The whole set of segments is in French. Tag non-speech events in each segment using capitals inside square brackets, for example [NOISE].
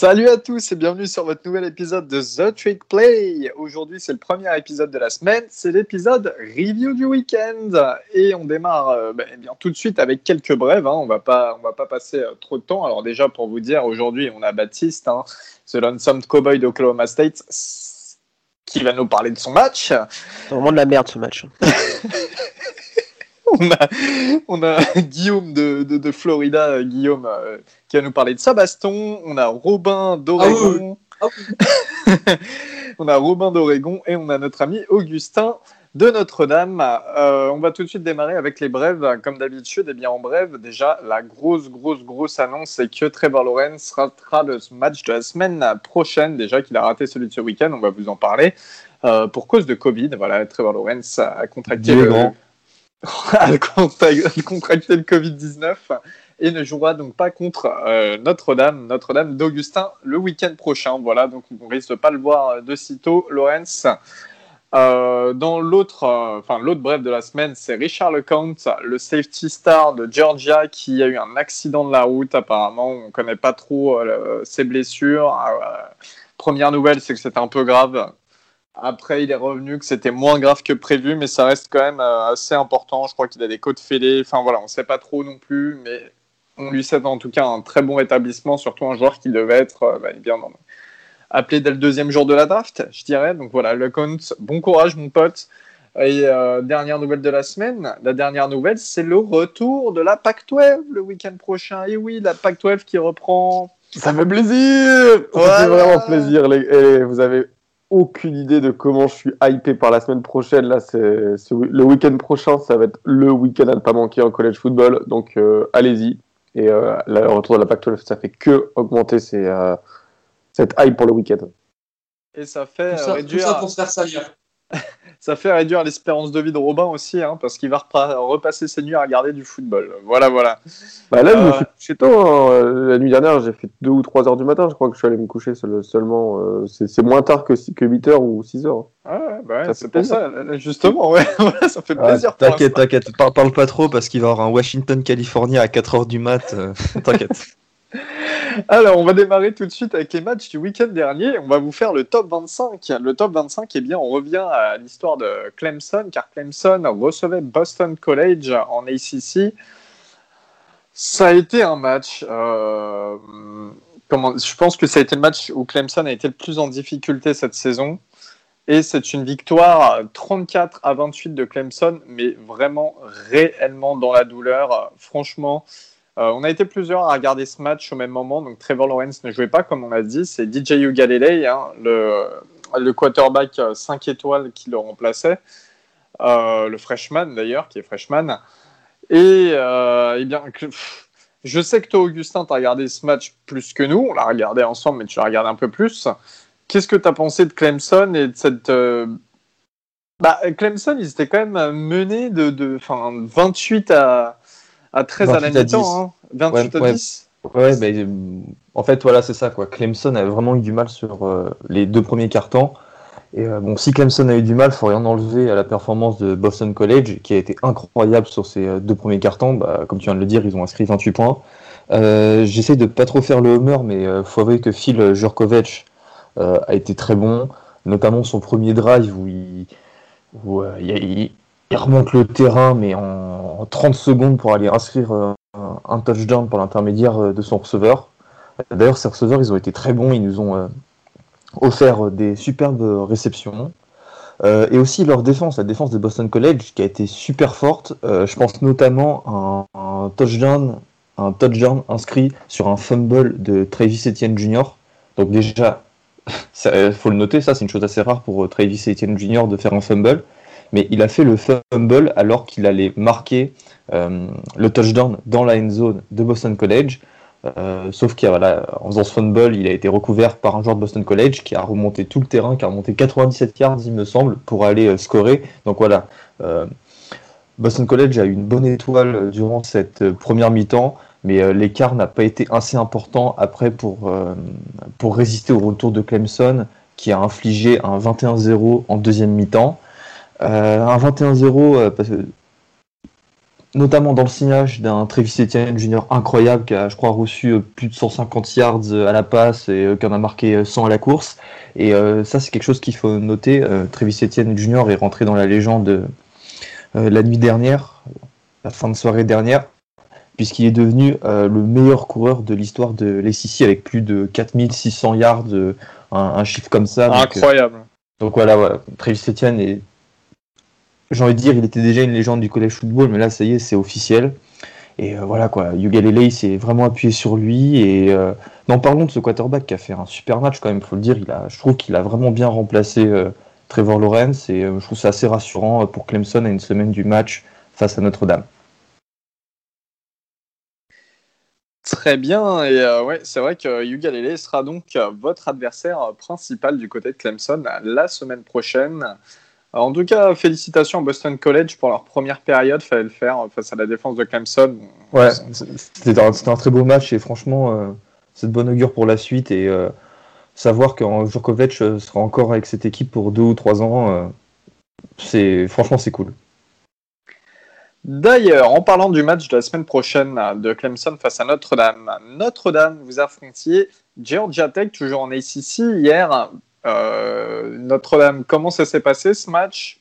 Salut à tous et bienvenue sur votre nouvel épisode de The Trick Play. Aujourd'hui, c'est le premier épisode de la semaine, c'est l'épisode review du week-end et on démarre euh, ben, eh bien tout de suite avec quelques brèves. Hein. On va pas, on va pas passer euh, trop de temps. Alors déjà pour vous dire, aujourd'hui, on a Baptiste, hein, The Lonesome Cowboy d'Oklahoma State, qui va nous parler de son match. C'est vraiment de la merde ce match. [LAUGHS] [LAUGHS] on a, on a [LAUGHS] Guillaume de, de, de Florida, euh, Guillaume, euh, qui va nous parler de sa baston. On a Robin d'Oregon. Ah [LAUGHS] on a Robin d'Oregon et on a notre ami Augustin de Notre-Dame. Euh, on va tout de suite démarrer avec les brèves. Comme d'habitude, et bien en brève, déjà, la grosse, grosse, grosse annonce, c'est que Trevor Lawrence ratera le match de la semaine prochaine. Déjà qu'il a raté celui de ce week-end, on va vous en parler. Euh, pour cause de Covid, voilà, Trevor Lawrence a contracté le, grand. [LAUGHS] a contracté le Covid-19 et ne jouera donc pas contre euh, Notre-Dame, Notre-Dame d'Augustin le week-end prochain. Voilà, donc on risque de pas le voir de sitôt, Lawrence. Euh, dans l'autre, euh, enfin l'autre bref de la semaine, c'est Richard LeCount, le safety star de Georgia, qui a eu un accident de la route. Apparemment, on connaît pas trop euh, ses blessures. Euh, première nouvelle, c'est que c'était un peu grave. Après, il est revenu que c'était moins grave que prévu, mais ça reste quand même euh, assez important. Je crois qu'il a des côtes fêlées. Enfin voilà, on sait pas trop non plus, mais on lui souhaite en tout cas un très bon rétablissement, surtout un joueur qui devait être euh, bah, bien appelé dès le deuxième jour de la draft, je dirais. Donc voilà, le compte, bon courage mon pote. Et euh, dernière nouvelle de la semaine, la dernière nouvelle, c'est le retour de la PAC-12 le week-end prochain. Et oui, la PAC-12 qui reprend. Ça fait plaisir Voilà. Ça fait vraiment plaisir. Les... Et vous avez aucune idée de comment je suis hypé par la semaine prochaine. Là, c'est le week-end prochain, ça va être le week-end à ne pas manquer en college football. Donc, euh, allez-y. Et euh, le retour de la Pac-12, ça fait que augmenter ces, euh, cette hype pour le week-end. Et ça fait, Tout ça, euh, tout réduire, ça pour se faire salir. [LAUGHS] ça fait réduire l'espérance de vie de Robin aussi, hein, parce qu'il va repasser ses nuits à regarder du football. Voilà, voilà. Bah là, je me Euh, suis couché tôt. hein. Euh, La nuit dernière, j'ai fait 2 ou 3 heures du matin. Je crois que je suis allé me coucher seul- seulement. euh, c'est moins tard que, que 8 heures ou 6 heures. Ah ouais, bah ouais, Ça c'est fait pour plaisir. ça, justement, ouais, [LAUGHS] voilà, ça fait Ah, plaisir. pour t'inquiète, t'inquiète, Par- parle pas trop parce qu'il va y avoir un Washington-Californie à 4h du mat. euh, [LAUGHS] t'inquiète. [LAUGHS] Alors, on va démarrer tout de suite avec les matchs du week-end dernier. On va vous faire le top 25. Le top 25, eh bien, on revient à l'histoire de Clemson, car Clemson recevait Boston College en ACC. Ça a été un match. euh, je pense que ça a été le match où Clemson a été le plus en difficulté cette saison. Et c'est une victoire 34 à 28 de Clemson, mais vraiment réellement dans la douleur. Franchement, euh, on a été plusieurs à regarder ce match au même moment. Donc Trevor Lawrence ne jouait pas, comme on l'a dit. C'est DJ Ugalele, hein, le, quarterback 5 étoiles qui le remplaçait. Euh, le freshman d'ailleurs, qui est freshman. Et euh, eh bien, je sais que toi, Augustin, tu as regardé ce match plus que nous. On l'a regardé ensemble, mais tu l'as regardé un peu plus. Qu'est-ce que tu as pensé de Clemson et de cette. euh, Bah, Clemson, ils étaient quand même menés de, de enfin, 28 à, à 13 à la 28 à mi-temps. hein. 28 à Ouais, ouais. 10. Ouais, mais euh, en fait, voilà, c'est ça, quoi. Clemson a vraiment eu du mal sur euh, les deux premiers cartons. Et euh, bon, si Clemson a eu du mal, faut rien enlever à la performance de Boston College, qui a été incroyable sur ces euh, deux premiers cartons. Bah, comme tu viens de le dire, ils ont inscrit 28 points. Euh, J'essaie de pas trop faire le homer, mais euh, faut avouer que Phil Jurkovec euh, a été très bon, notamment son premier drive où il, où, il, il- remonte le terrain, mais en, en 30 secondes pour aller inscrire euh, un, touchdown par l'intermédiaire euh, de son receveur. D'ailleurs, ces receveurs, ils ont été très bons, ils nous ont euh, offert des superbes réceptions. Et aussi leur défense, la défense de Boston College, qui a été super forte. Je pense notamment à un, touchdown, un touchdown inscrit sur un fumble de Travis Etienne Jr. Donc déjà, [LAUGHS] il faut le noter, ça c'est une chose assez rare pour Travis Etienne Jr. de faire un fumble. Mais il a fait le fumble alors qu'il allait marquer euh, le touchdown dans la end zone de Boston College. Euh, sauf qu'en faisant ce fumble, il a été recouvert par un joueur de Boston College qui a remonté tout le terrain, qui a remonté 97 yards, il me semble, pour aller euh, scorer. Donc voilà, Boston College a eu une bonne étoile durant cette première mi-temps, mais l'écart n'a pas été assez important après pour, pour résister au retour de Clemson, qui a infligé un 21-0 en deuxième mi-temps. Euh, un 21-0 euh, parce que notamment dans le signage d'un Travis Etienne Junior incroyable qui a, je crois, reçu plus de 150 yards à la passe et qui en a marqué 100 à la course. Et ça, c'est quelque chose qu'il faut noter. Travis Etienne Junior est rentré dans la légende la nuit dernière, la fin de soirée dernière, puisqu'il est devenu le meilleur coureur de l'histoire de l'SEC avec plus de 4600 yards, un, chiffre comme ça. Incroyable. Donc, voilà, voilà, Travis Etienne est j'ai envie de dire, il était déjà une légende du collège football, mais là, ça y est, c'est officiel. Et euh, voilà quoi, Lele s'est vraiment appuyé sur lui. Et euh, non, parlons de ce quarterback qui a fait un super match quand même, il faut le dire. Je trouve qu'il a vraiment bien remplacé euh, Trevor Lawrence et je trouve ça assez rassurant pour Clemson à une semaine du match face à Notre-Dame. Très bien, et ouais, c'est vrai que Lele sera donc votre adversaire principal du côté de Clemson la semaine prochaine en tout cas, félicitations à Boston College pour leur première période. Fallait le faire face à la défense de Clemson. Ouais, c'était un, très beau match et franchement, euh, c'est de bonne augure pour la suite. Et euh, savoir que Djokovic euh, sera encore avec cette équipe pour deux ou trois ans, c'est franchement c'est cool. D'ailleurs, en parlant du match de la semaine prochaine de Clemson face à Notre-Dame, Notre-Dame, vous affrontiez Georgia Tech, toujours en ACC. Hier, euh, Notre-Dame, comment ça s'est passé ce match?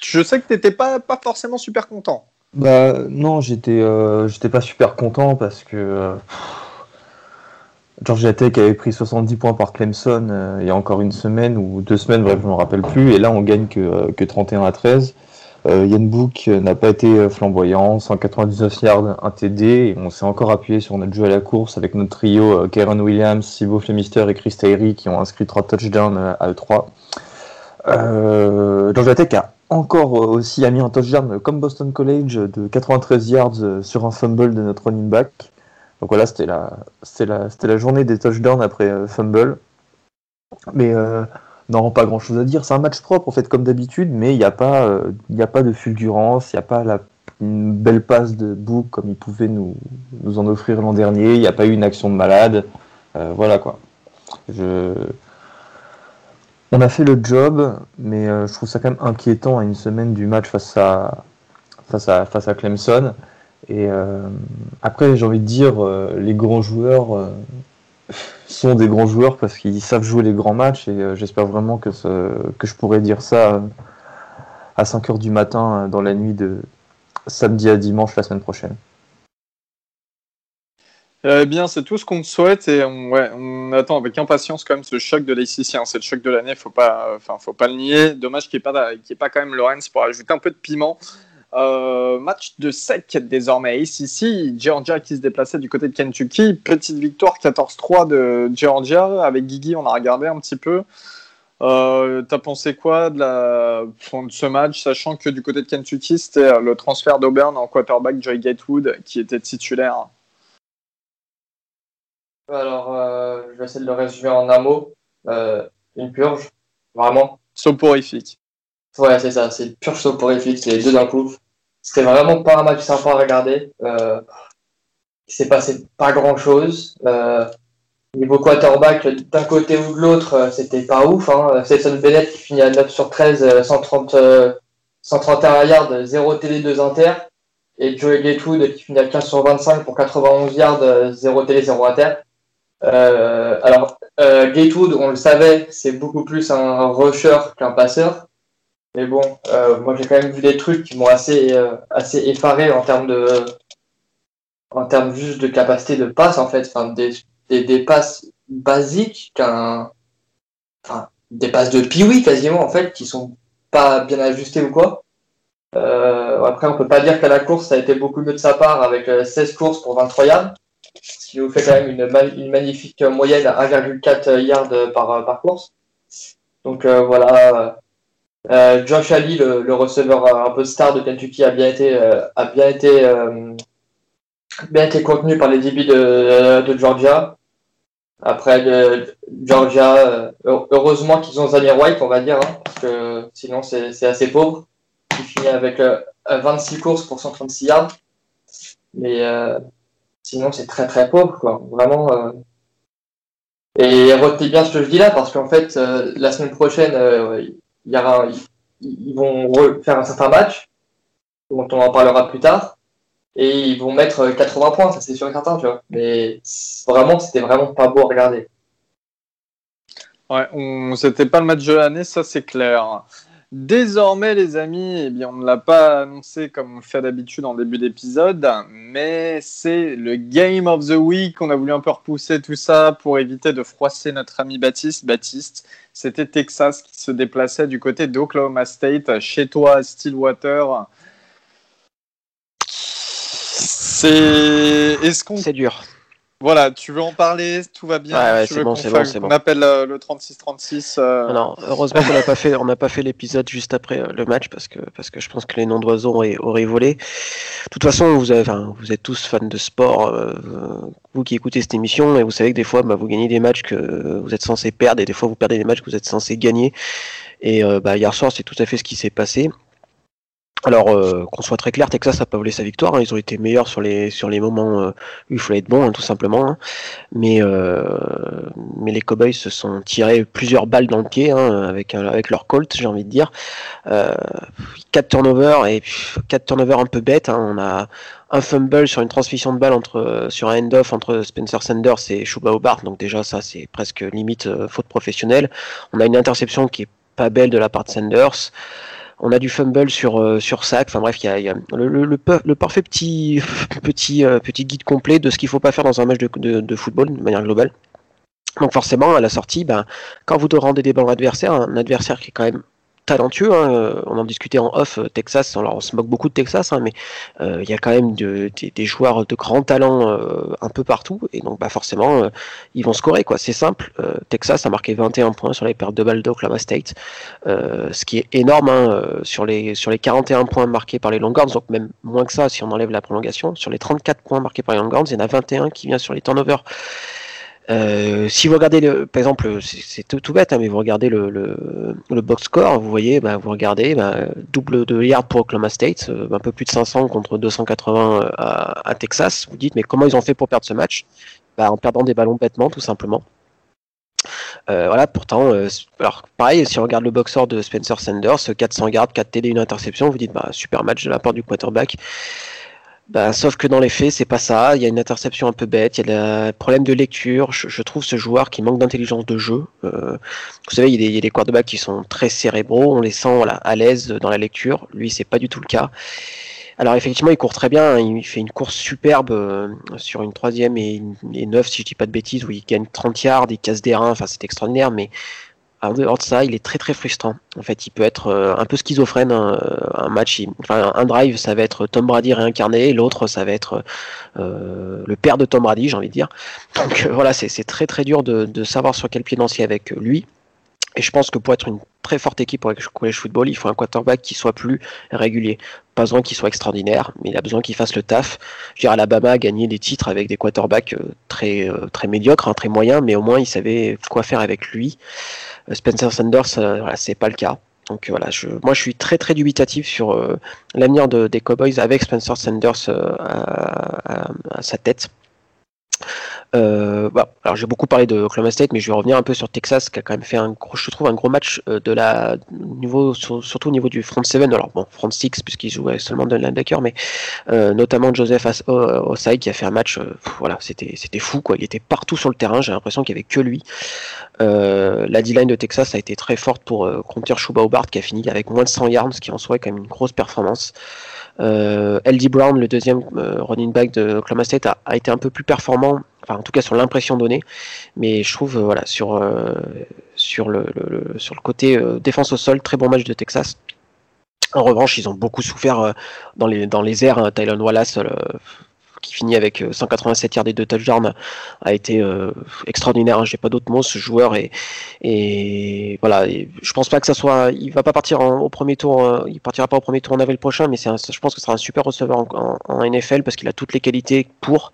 Je sais que tu n'étais pas, forcément super content. Bah non, j'étais euh, pas super content parce que euh, Georgia Tech avait pris 70 points par Clemson il y a encore une semaine ou deux semaines, bref, je ne me rappelle plus. Et là, on gagne que, que 31 à 13. Euh, Yann Book n'a pas été euh, flamboyant, 199 yards, un TD, et on s'est encore appuyé sur notre jeu à la course avec notre trio euh, Karen Williams, Sibo Flemister et Chris Tyree qui ont inscrit 3 touchdowns à E3. Euh, Tech a encore aussi mis un touchdown comme Boston College de 93 yards sur un fumble de notre running back. Donc voilà, c'était la, la, la journée des touchdowns après fumble. Mais non, pas grand chose à dire. C'est un match propre, en fait, comme d'habitude, mais il n'y a, pas, euh, a pas de fulgurance, il n'y a pas la, une belle passe de Book comme il pouvait nous, en offrir l'an dernier, il n'y a pas eu une action de malade. Euh, voilà quoi. On a fait le job, mais euh, je trouve ça quand même inquiétant à une semaine du match face à, face à, face à Clemson. Et après, j'ai envie de dire, les grands joueurs sont des grands joueurs parce qu'ils savent jouer les grands matchs et euh, j'espère vraiment que, que je pourrai dire ça euh, à 5h du matin euh, dans la nuit de samedi à dimanche la semaine prochaine. Eh bien, c'est tout ce qu'on souhaite et on, ouais, on, attend avec impatience quand même ce choc de l'ACC. Hein. C'est le choc de l'année, faut pas, faut pas le nier. Dommage qu'il n'y ait pas, ait pas quand même Lorenz pour ajouter un peu de piment. Euh, match de sec désormais ACC, Georgia qui se déplaçait du côté de Kentucky. Petite victoire 14-3 de Georgia. Avec Guigui, on a regardé un petit peu. Euh, T'as pensé quoi de, la... de ce match, sachant que du côté de Kentucky, c'était le transfert d'Auburn en quarterback Joy Gatewood qui était titulaire? Alors, euh, je vais essayer de le résumer en un mot. Une purge, vraiment. Soporifique. Ouais, c'est ça, c'est pur soporifique, c'est les deux d'un coup. C'était vraiment pas un match sympa à regarder. Euh, il s'est passé pas grand chose. Euh, niveau quarterback, d'un côté ou de l'autre, euh, c'était pas ouf. Hein. Bennett qui finit à 9 sur 13, 130, 131 yards, 0 télé, 2 inter. Et Joey Gatewood qui finit à 15 sur 25 pour 91 yards, 0 télé, 0 inter. Euh, alors, euh, Gatewood, on le savait, c'est beaucoup plus un rusher qu'un passeur. Mais bon, euh, moi j'ai quand même vu des trucs qui m'ont assez, euh, assez effaré en termes de, en termes juste de capacité de passe en fait, enfin des, des, des passes basiques qu'un, enfin des passes de piwi quasiment en fait qui sont pas bien ajustées ou quoi. Euh, après on peut pas dire qu'à la course ça a été beaucoup mieux de sa part avec 16 euh, courses pour 23 yards, ce qui vous fait quand même une, une magnifique moyenne à 1,4 yards par, par course. Donc voilà euh, Josh Ali, le, receveur un peu star de Kentucky, a bien été, euh, a bien été, euh, bien été contenu par les DB de, Georgia. Après, Georgia, heureusement qu'ils ont Zanier White, on va dire, hein, parce que sinon c'est assez pauvre. Il finit avec 26 courses pour 136 yards. Mais sinon, c'est très très pauvre, quoi. Vraiment. Et retenez bien ce que je dis là, parce qu'en fait, la semaine prochaine, y aura, ils vont faire un certain match, dont on en parlera plus tard. et ils vont mettre 80 points, ça c'est sûr et certain, tu vois. Mais vraiment, c'était vraiment pas beau à regarder. Ouais, c'était pas le match de l'année, ça c'est clair. Désormais, les amis, eh bien, on ne l'a pas annoncé comme on fait d'habitude en début d'épisode, mais c'est le Game of the Week. On a voulu un peu repousser tout ça pour éviter de froisser notre ami Baptiste. Baptiste, c'était Texas qui se déplaçait du côté d'Oklahoma State, chez toi Stillwater. C'est. Est-ce qu'on. C'est dur. Voilà, tu veux en parler Tout va bien Ouais, ouais, c'est bon, c'est bon, bon. appelle euh, le 36-36 euh, Non, heureusement qu'on n'a pas fait, on n'a pas fait l'épisode juste après euh, le match parce que parce que je pense que les noms d'oiseaux auraient, auraient volé. De toute façon, vous avez, vous êtes tous fans de sport, euh, vous qui écoutez cette émission, et vous savez que des fois, bah, vous gagnez des matchs que vous êtes censé perdre, et des fois vous perdez des matchs que vous êtes censé gagner. Et bah, hier soir, c'est tout à fait ce qui s'est passé. Alors, euh, qu'on soit très clair, Texas n'a pas volé sa victoire. hein. Ils ont été meilleurs sur les sur les moments euh, où il fallait être bon, hein, tout simplement. hein. Mais euh, mais les Cowboys se sont tirés plusieurs balles dans le pied hein, avec avec leur Colt, j'ai envie de dire. Euh, quatre turnovers et quatre turnovers un peu bêtes. hein. On a un fumble sur une transmission de balle entre euh, sur un end-off entre Spencer Sanders et Shuba Hobart. Donc déjà ça c'est presque limite euh, faute professionnelle. On a une interception qui est pas belle de la part de Sanders. On a du fumble sur euh, sur sac. Enfin bref, il y a, le, le, le pa- le parfait petit [LAUGHS] petit euh, petit guide complet de ce qu'il faut pas faire dans un match de, de, de football de manière globale. Donc forcément, à la sortie, ben, quand vous rendez des ballons adversaires, un adversaire qui est quand même talentueux, hein, on en discutait en off, euh, Texas, alors on se moque beaucoup de Texas, hein, mais euh, il y a quand même de- des, joueurs de grand talent euh, un peu partout, et donc bah, forcément, ils vont scorer. quoi. C'est simple, Texas a marqué 21 points sur les pertes de balles d'Oklahoma State, ce qui est énorme hein, sur, les, sur les 41 points marqués par les Longhorns, donc même moins que ça si on enlève la prolongation. Sur les 34 points marqués par les Longhorns, il y en a 21 qui vient sur les turnovers. Euh, si vous regardez, le, par exemple, c'est tout, bête, hein, mais vous regardez le, box score, vous voyez, bah, vous regardez bah, double de yards pour Oklahoma State, euh, un peu plus de 500 contre 280 à, à Texas. Vous dites, mais comment ils ont fait pour perdre ce match? Bah, En perdant des ballons bêtement, tout simplement. Euh, voilà, pourtant, euh, alors pareil, si on regarde le box score de Spencer Sanders, 400 yards, 4 TD, une interception, vous dites, bah, super match de la part du quarterback. Bah, sauf que dans les faits, c'est pas ça. Il y a une interception un peu bête, il y a des problèmes de lecture. Je, trouve ce joueur qui manque d'intelligence de jeu. Euh, vous savez, il y, a des, il y a quarterbacks qui sont très cérébraux, on les sent voilà, à l'aise dans la lecture. Lui, c'est pas du tout le cas. Alors effectivement, il court très bien. hein. Il fait une course superbe euh, sur une troisième et, et neuf, si je dis pas de bêtises, où il gagne 30 yards, il casse des reins. Enfin, c'est extraordinaire, mais de ça, il est très très frustrant. En fait, il peut être euh, un peu schizophrène. hein, euh, un match, enfin, un drive, ça va être Tom Brady réincarné, l'autre, ça va être euh, le père de Tom Brady, j'ai envie de dire. Donc voilà, c'est très très dur de, savoir sur quel pied danser avec lui. Et je pense que pour être une très forte équipe le college football, il faut un quarterback qui soit plus régulier. Pas besoin qu'il soit extraordinaire, mais il a besoin qu'il fasse le taf. Je veux dire, Alabama a gagné des titres avec des quarterbacks euh, très, euh, très médiocres, hein, très moyens, mais au moins ils savaient quoi faire avec lui. Euh, Spencer Sanders, voilà, c'est pas le cas. Donc voilà, moi je suis très très dubitatif sur l'avenir de- des Cowboys avec Spencer Sanders à sa tête. Euh, bah, alors j'ai beaucoup parlé de Oklahoma State, mais je vais revenir un peu sur Texas, qui a quand même fait un gros, je trouve un gros match euh, de la niveau, sur- surtout au niveau du front 7, alors bon front 6 puisqu'il jouait seulement de linebacker, mais euh, notamment Joseph Osai qui a fait un match, euh, voilà, c'était c'était fou quoi, il était partout sur le terrain, j'ai l'impression qu'il y avait que lui. Euh, la D-line de Texas a été très forte pour euh, contenir Shuba Hobart qui a fini avec moins de 100 yards, ce qui en soi est quand même une grosse performance. Euh, LD Brown, le deuxième euh, running back de Oklahoma State, a, été un peu plus performant, enfin en tout cas sur l'impression donnée, mais je trouve euh, voilà sur euh, sur le, le- le- sur le côté défense au sol, très bon match de Texas. En revanche, ils ont beaucoup souffert dans les dans les airs. hein. Wallace, euh, qui finit avec euh, 187 yards et deux touchdowns, a été euh, extraordinaire. hein. J'ai pas d'autres mots. Ce joueur est et voilà. et je pense pas que ça soit. Il va pas partir au premier tour. euh, il partira pas au premier tour en avril prochain, mais c'est je pense que ce sera un super receveur en NFL parce qu'il a toutes les qualités pour.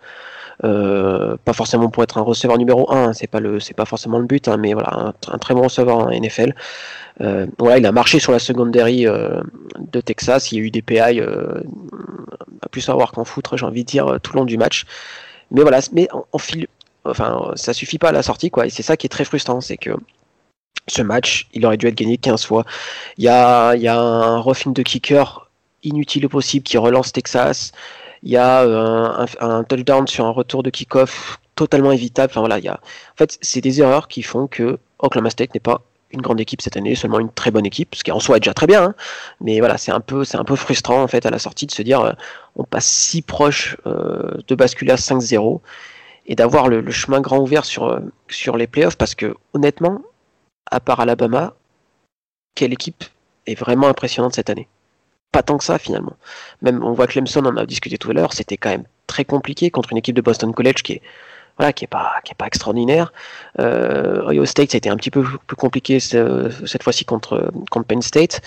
Euh, pas forcément pour être un receveur numéro 1, c'est pas le, c'est pas forcément le but, hein, mais voilà, un, très bon receveur NFL. Euh, voilà, il a marché sur la secondary euh, de Texas. Il y a eu des PI euh, à plus savoir qu'en foutre, j'ai envie de dire, tout le long du match. Mais voilà, mais en, fil, enfin, ça suffit pas à la sortie, quoi. Et c'est ça qui est très frustrant, c'est que ce match, il aurait dû être gagné 15 fois. Il y a, y a un roughing de kicker inutile au possible qui relance Texas. Il y a un, un, touchdown sur un retour de kick-off totalement évitable. Enfin voilà, il y a... En fait, c'est des erreurs qui font que Oklahoma State n'est pas une grande équipe cette année, seulement une très bonne équipe, ce qui en soi est déjà très bien. Hein. Mais voilà, c'est un peu, c'est un peu frustrant en fait à la sortie de se dire, on passe si proche de basculer à 5-0 et d'avoir le, chemin grand ouvert sur, sur les playoffs parce que honnêtement, à part Alabama, quelle équipe est vraiment impressionnante cette année? Pas tant que ça finalement. Même on voit Clemson, on en a discuté tout à l'heure, c'était quand même très compliqué contre une équipe de Boston College qui est voilà, qui est pas qui est pas extraordinaire. Euh, Ohio State, ça a été un petit peu plus compliqué cette fois-ci contre contre Penn State.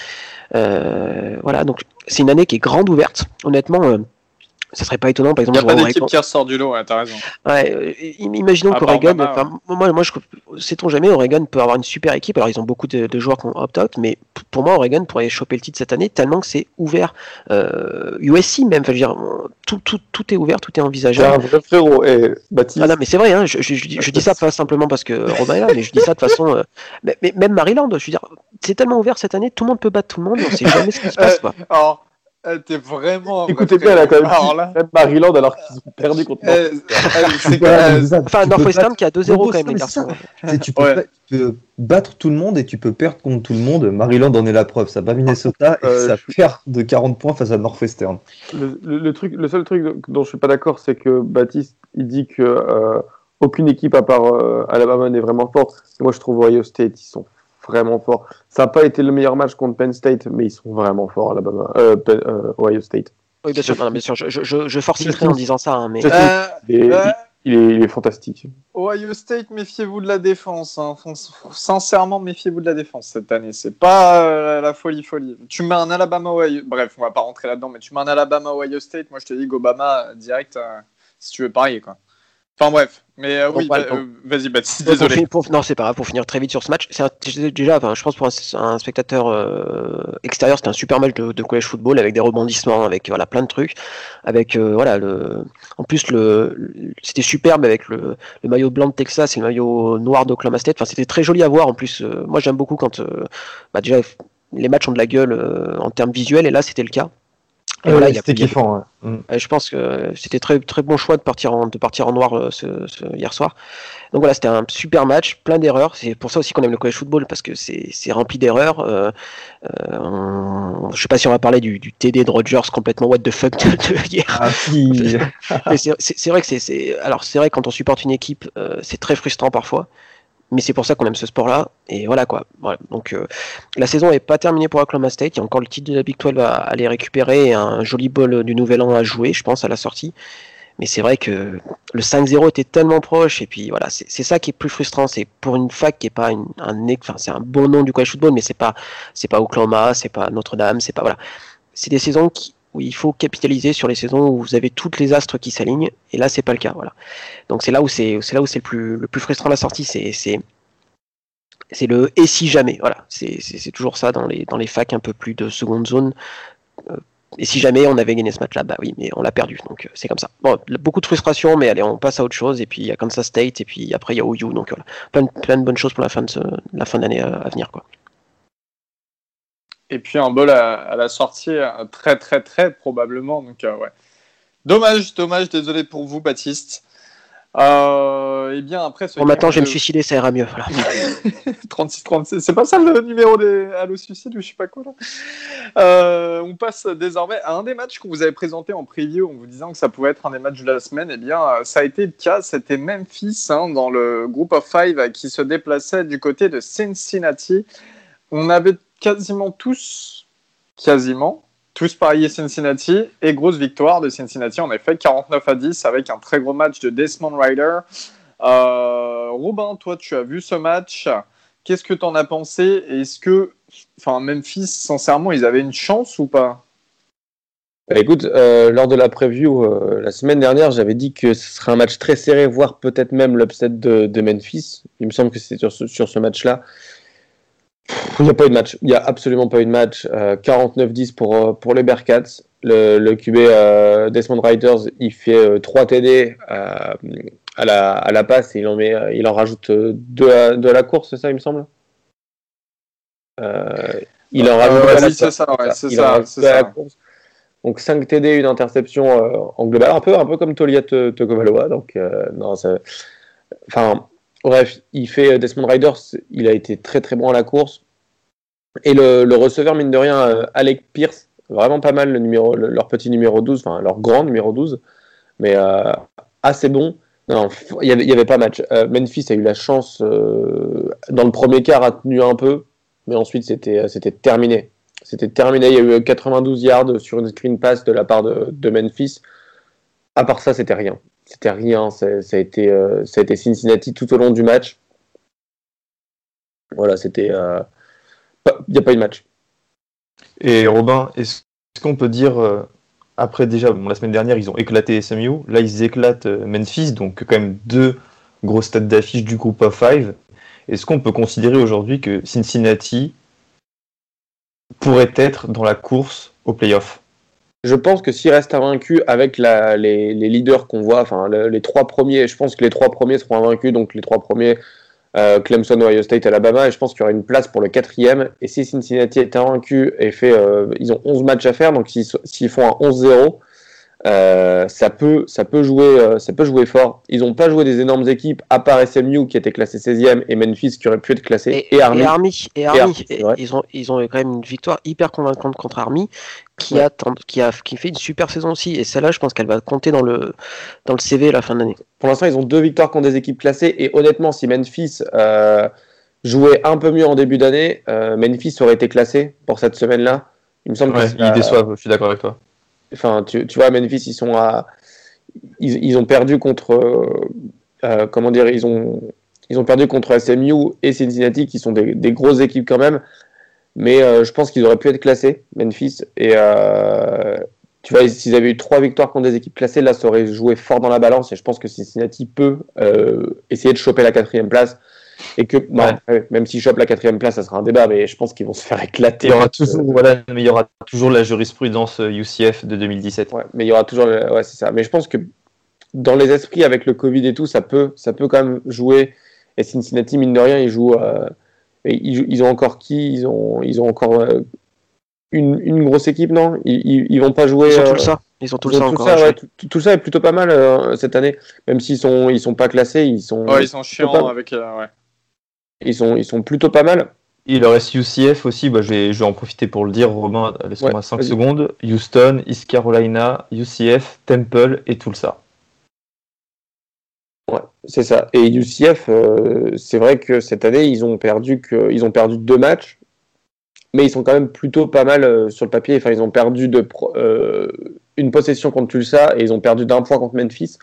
Euh, voilà, donc c'est une année qui est grande ouverte. Honnêtement, euh, ça serait pas étonnant, par exemple. Il n'y a pas d'équipe qui ressort du lot, ouais, t'as raison. Ouais, euh, imaginons qu'Oregon, moi, moi, je, sait-on jamais, Oregon peut avoir une super équipe. Alors, ils ont beaucoup de, joueurs qui ont opt-out, mais pour moi, Oregon pourrait choper le titre cette année tellement que c'est ouvert. Euh, USC même, je veux dire, tout, tout, tout est ouvert, tout est envisageable. un vrai frérot, et Baptiste. Ah non, mais c'est vrai, hein, je, je, je, dis ça pas simplement parce que Romain est là, mais je dis ça de façon. Euh, mais, même Maryland, je veux dire, c'est tellement ouvert cette année, tout le monde peut battre tout le monde, on sait jamais ce qui se passe. Quoi. Alors, elle était vraiment. Écoutez bien, elle a quand même là... Maryland alors qu'ils ont perdu contre euh, euh, [LAUGHS] Enfin, Northwestern qui a 2-0 quand même, les garçons. Tu peux, battre tout le monde et tu peux perdre contre tout le monde. Maryland en est la preuve. Ça bat Minnesota et euh, ça perd de 40 points face à Northwestern. Le, le, truc, le seul truc dont je suis pas d'accord, c'est que Baptiste, il dit que euh, aucune équipe à part Alabama n'est vraiment forte. moi, je trouve Ohio State, ils sont vraiment fort. Ça n'a pas été le meilleur match contre Penn State, mais ils sont vraiment forts Alabama, euh, euh, Ohio State. Oui, bien sûr, bien sûr. Je, je, je forciterai en disant ça, hein, mais. Euh, il, est, il, est, fantastique. Ohio State, méfiez-vous de la défense. Hein. Sincèrement, méfiez-vous de la défense cette année. C'est pas la folie folie. Tu mets un Alabama Ohio... Bref, on va pas rentrer là-dedans, mais tu mets un Alabama Ohio State. Moi, je te dis Obama direct si tu veux parier, quoi. Enfin bref, mais euh, oui, bah, euh, vas-y Baptiste, désolé. non, c'est pas grave, pour finir très vite sur ce match, c'est déjà, enfin, je pense pour un, spectateur euh, extérieur, c'était un super match de, college football avec des rebondissements, avec voilà, plein de trucs, avec voilà, le, en plus le, c'était superbe avec le, le, maillot blanc de Texas et le maillot noir d'Oklahoma State, enfin, c'était très joli à voir en plus, moi j'aime beaucoup quand bah, déjà les matchs ont de la gueule en termes visuels et là c'était le cas. Et voilà, c'était kiffant. Mm. Je pense que c'était très très bon choix de partir en, de partir en noir euh, ce, hier soir. Donc voilà, c'était un super match, plein d'erreurs. C'est pour ça aussi qu'on aime le college football parce que c'est rempli d'erreurs. Euh, euh, je sais pas si on va parler du, du TD de Rogers complètement what the fuck de, hier. Ah, [LAUGHS] c'est vrai que c'est alors c'est vrai quand on supporte une équipe, euh, c'est très frustrant parfois mais c'est pour ça qu'on aime ce sport-là. Et voilà quoi. Donc euh, la saison n'est pas terminée pour Oklahoma State. Il y a encore le titre de la Big 12 à aller récupérer un joli bol du Nouvel An à jouer, je pense, à la sortie. Mais c'est vrai que le 5-0 était tellement proche. Et puis voilà, c'est ça qui est plus frustrant. C'est pour une fac qui est pas une, un, enfin c'est un bon nom du college football, mais c'est pas c'est pas Oklahoma, c'est pas Notre-Dame, c'est pas voilà. C'est des saisons qui où il faut capitaliser sur les saisons où vous avez toutes les astres qui s'alignent et là c'est pas le cas voilà. Donc c'est là où c'est là où c'est le plus frustrant la sortie c'est le et si jamais voilà. C'est toujours ça dans les dans les facs un peu plus de seconde zone. Euh, et si jamais on avait gagné ce match là bah oui mais on l'a perdu donc euh, c'est comme ça. Bon beaucoup de frustration mais allez on passe à autre chose et puis il y a Kansas State et puis après il y a OU donc voilà. Plein de, plein de bonnes choses pour la fin de la fin d'année à, à venir quoi et puis un bol à, la sortie euh, très très très probablement. Donc euh, ouais. Dommage, dommage, désolé pour vous Baptiste. Euh, et bien après. Bon, maintenant je vais me suicider, ça ira mieux. Voilà. [LAUGHS] 36 36, c'est pas ça le numéro des Allo Suicide ou je sais pas quoi là? Euh, on passe désormais à un des matchs qu'on vous avait présenté en preview en vous disant que ça pouvait être un des matchs de la semaine. Et eh bien ça a été le cas, c'était Memphis hein, dans le group of five qui se déplaçait du côté de Cincinnati. On avait quasiment tous, quasiment, tous pariés Cincinnati et grosse victoire de Cincinnati en effet 49 à 10 avec un très gros match de Desmond Ryder. Euh, Robin, toi tu as vu ce match, qu'est-ce que tu en as pensé? Est-ce que, enfin Memphis, sincèrement, ils avaient une chance ou pas? Bah, écoute, euh, lors de la preview euh, la semaine dernière, j'avais dit que ce serait un match très serré, voire peut-être même l'upset de, Memphis. Il me semble que c'était sur sur ce match-là. Il n'y a pas eu de match. Il n'y a absolument pas eu de match. 49-10 pour, euh, pour les Bearcats. Le, le QB euh, Desmond Riders, il fait 3 euh, TD à, la, à la passe et il en, met, il en rajoute 2 à, de la course, c'est ça, il me semble? Il en rajoute c'est ça, ouais, c'est ça. Donc 5 TD, une interception euh, en global, un peu, un peu comme Tolia Togovaloa. Donc, euh, non, ça... Enfin, bref, il fait Desmond Riders, il a été très très bon à la course. Et le, receveur, mine de rien, Alec Pierce, vraiment pas mal leur petit numéro 12, enfin leur grand numéro 12, mais assez bon. Non, il n'y avait, pas match. Memphis a eu la chance, dans le premier quart, a tenu un peu, mais ensuite c'était terminé. C'était terminé. Il y a eu 92 yards sur une screen pass de la part de, Memphis. À part ça, c'était rien. C'était rien. Ça a, été, euh, ça a été Cincinnati tout au long du match. Voilà, c'était. Euh, il n'y a pas eu de match. Et Robin, est-ce qu'on peut dire, euh, après déjà, la semaine dernière, ils ont éclaté SMU, là ils éclatent Memphis, donc quand même deux grosses têtes d'affiche du groupe of five. Est-ce qu'on peut considérer aujourd'hui que Cincinnati pourrait être dans la course au playoff? Je pense que s'il reste invaincu avec les, leaders qu'on voit, enfin les trois premiers, je pense que les trois premiers seront invaincus, donc les trois premiers, euh, Clemson, Ohio State, Alabama, et je pense qu'il y aura une place pour le quatrième. Et si Cincinnati est invaincu et fait, euh, ils ont 11 matchs à faire, donc s'ils font un 11-0, euh, ça peut, ça peut jouer, euh, ça peut jouer fort. Ils n'ont pas joué des énormes équipes à part SMU qui était classé 16e et Memphis qui aurait pu être classé et, Army. Et Army, ils ont, ils ont quand même une victoire hyper convaincante contre Army qui a, qui a, qui fait une super saison aussi. Et celle-là, je pense qu'elle va compter dans le, dans le CV à la fin de l'année. Pour l'instant, ils ont deux victoires contre des équipes classées. Et honnêtement, si Memphis euh, jouait un peu mieux en début d'année, Memphis aurait été classé pour cette semaine-là. Il me semble qu'ils déçoivent. Je suis d'accord avec toi. Enfin, tu, vois, Memphis, ils sont à, ils, ont perdu contre, euh, euh, comment dire, ils ont, ils ont perdu contre SMU et Cincinnati, qui sont des, des grosses équipes quand même. Mais euh, je pense qu'ils auraient pu être classés, Memphis. Et tu vois, s'ils avaient eu trois victoires contre des équipes classées, là, ça aurait joué fort dans la balance. Et je pense que Cincinnati peut essayer de choper la quatrième place. Et que, même s'ils chopent la quatrième place, ça sera un débat, mais je pense qu'ils vont se faire éclater. Il y aura toujours, voilà, mais il y aura toujours la jurisprudence UCF euh, de 2017. Ouais, mais il y aura toujours, ouais, c'est ça. Mais je pense que dans les esprits, avec le Covid et tout, ça peut, ça peut quand même jouer. Et Cincinnati, mine de rien, ils jouent. Euh, ils, ont encore qui? Ils ont, ils ont encore euh, une, une, grosse équipe, non? Ils, ils, vont pas jouer. Ils ont tout ça. Ils ont tout, ça encore. Ça, ouais, tout, ça est plutôt pas mal cette année, même s'ils sont, ils sont pas classés, ils sont. Ouais, ils sont chiants avec. ouais. Ils sont, ils sont plutôt pas mal. Il leur reste UCF aussi, bah, je, vais, je vais en profiter pour le dire, Romain, laisse-moi 5 secondes. Houston, East Carolina, UCF, Temple et Tulsa. Ouais, c'est ça. Et UCF, euh, c'est vrai que cette année, ils ont perdu que, ils ont perdu deux matchs, mais ils sont quand même plutôt pas mal euh, sur le papier. Enfin, ils ont perdu de, euh, une possession contre Tulsa et ils ont perdu d'un point contre Memphis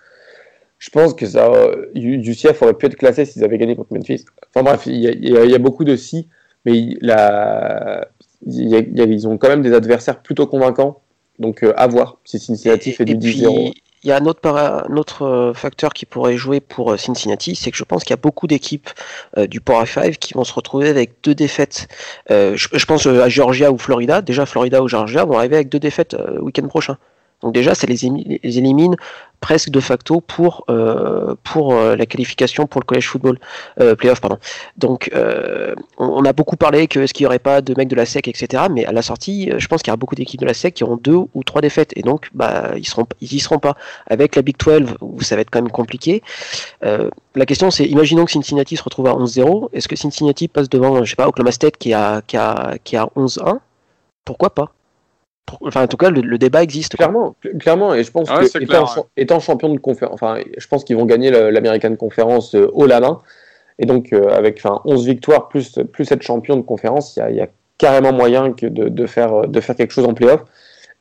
je pense que ça, UCF aurait pu être classé s'ils avaient gagné contre Memphis. Enfin bref, il y, a beaucoup de si, mais la, ils ont quand même des adversaires plutôt convaincants. Donc euh, à voir si Cincinnati fait du 10-0. Il y a un autre, un autre, euh, facteur qui pourrait jouer pour euh, Cincinnati, c'est que je pense qu'il y a beaucoup d'équipes du Power 5 qui vont se retrouver avec deux défaites. Je, je, pense à Georgia ou Florida. Déjà, Florida ou Georgia vont arriver avec deux défaites le week-end prochain. Donc déjà, ça les, élimine presque de facto pour euh, euh, la qualification pour le college football euh, playoff pardon. Donc on, a beaucoup parlé que est-ce qu'il y aurait pas de mecs de la SEC etc. Mais à la sortie, je pense qu'il y a beaucoup d'équipes de la SEC qui ont deux ou trois défaites et donc bah ils seront ils y seront pas. Avec la Big 12 où ça va être quand même compliqué. la question c'est imaginons que Cincinnati se retrouve à 11-0, est-ce que Cincinnati passe devant je sais pas Oklahoma State qui a qui a qui a 11-1 Pourquoi pas? Enfin, en tout cas, le, débat existe. Clairement, clairement, et je pense ah que étant, champion de conférence, enfin, je pense qu'ils vont gagner l'American Conference euh, haut la main. Et donc, euh, avec enfin, 11 victoires plus, plus être champion de conférence, il y, a, carrément moyen que de, faire, de faire quelque chose en playoff.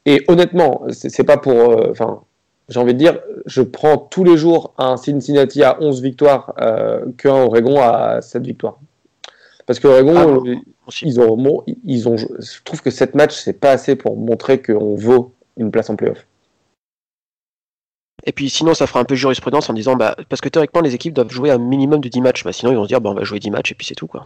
Et honnêtement, c'est pas pour. Euh, enfin, j'ai envie de dire, je prends tous les jours un Cincinnati à 11 victoires qu'un Oregon à 7 victoires. Parce que Oregon, ah, ils ont, ils ont, je trouve que cette match, c'est pas assez pour montrer qu'on vaut une place en playoff. Et puis sinon, ça fera un peu jurisprudence en disant, bah, parce que théoriquement, les équipes doivent jouer un minimum de 10 matchs. Bah, sinon, ils vont se dire, bah, on va jouer 10 matchs et puis c'est tout. quoi.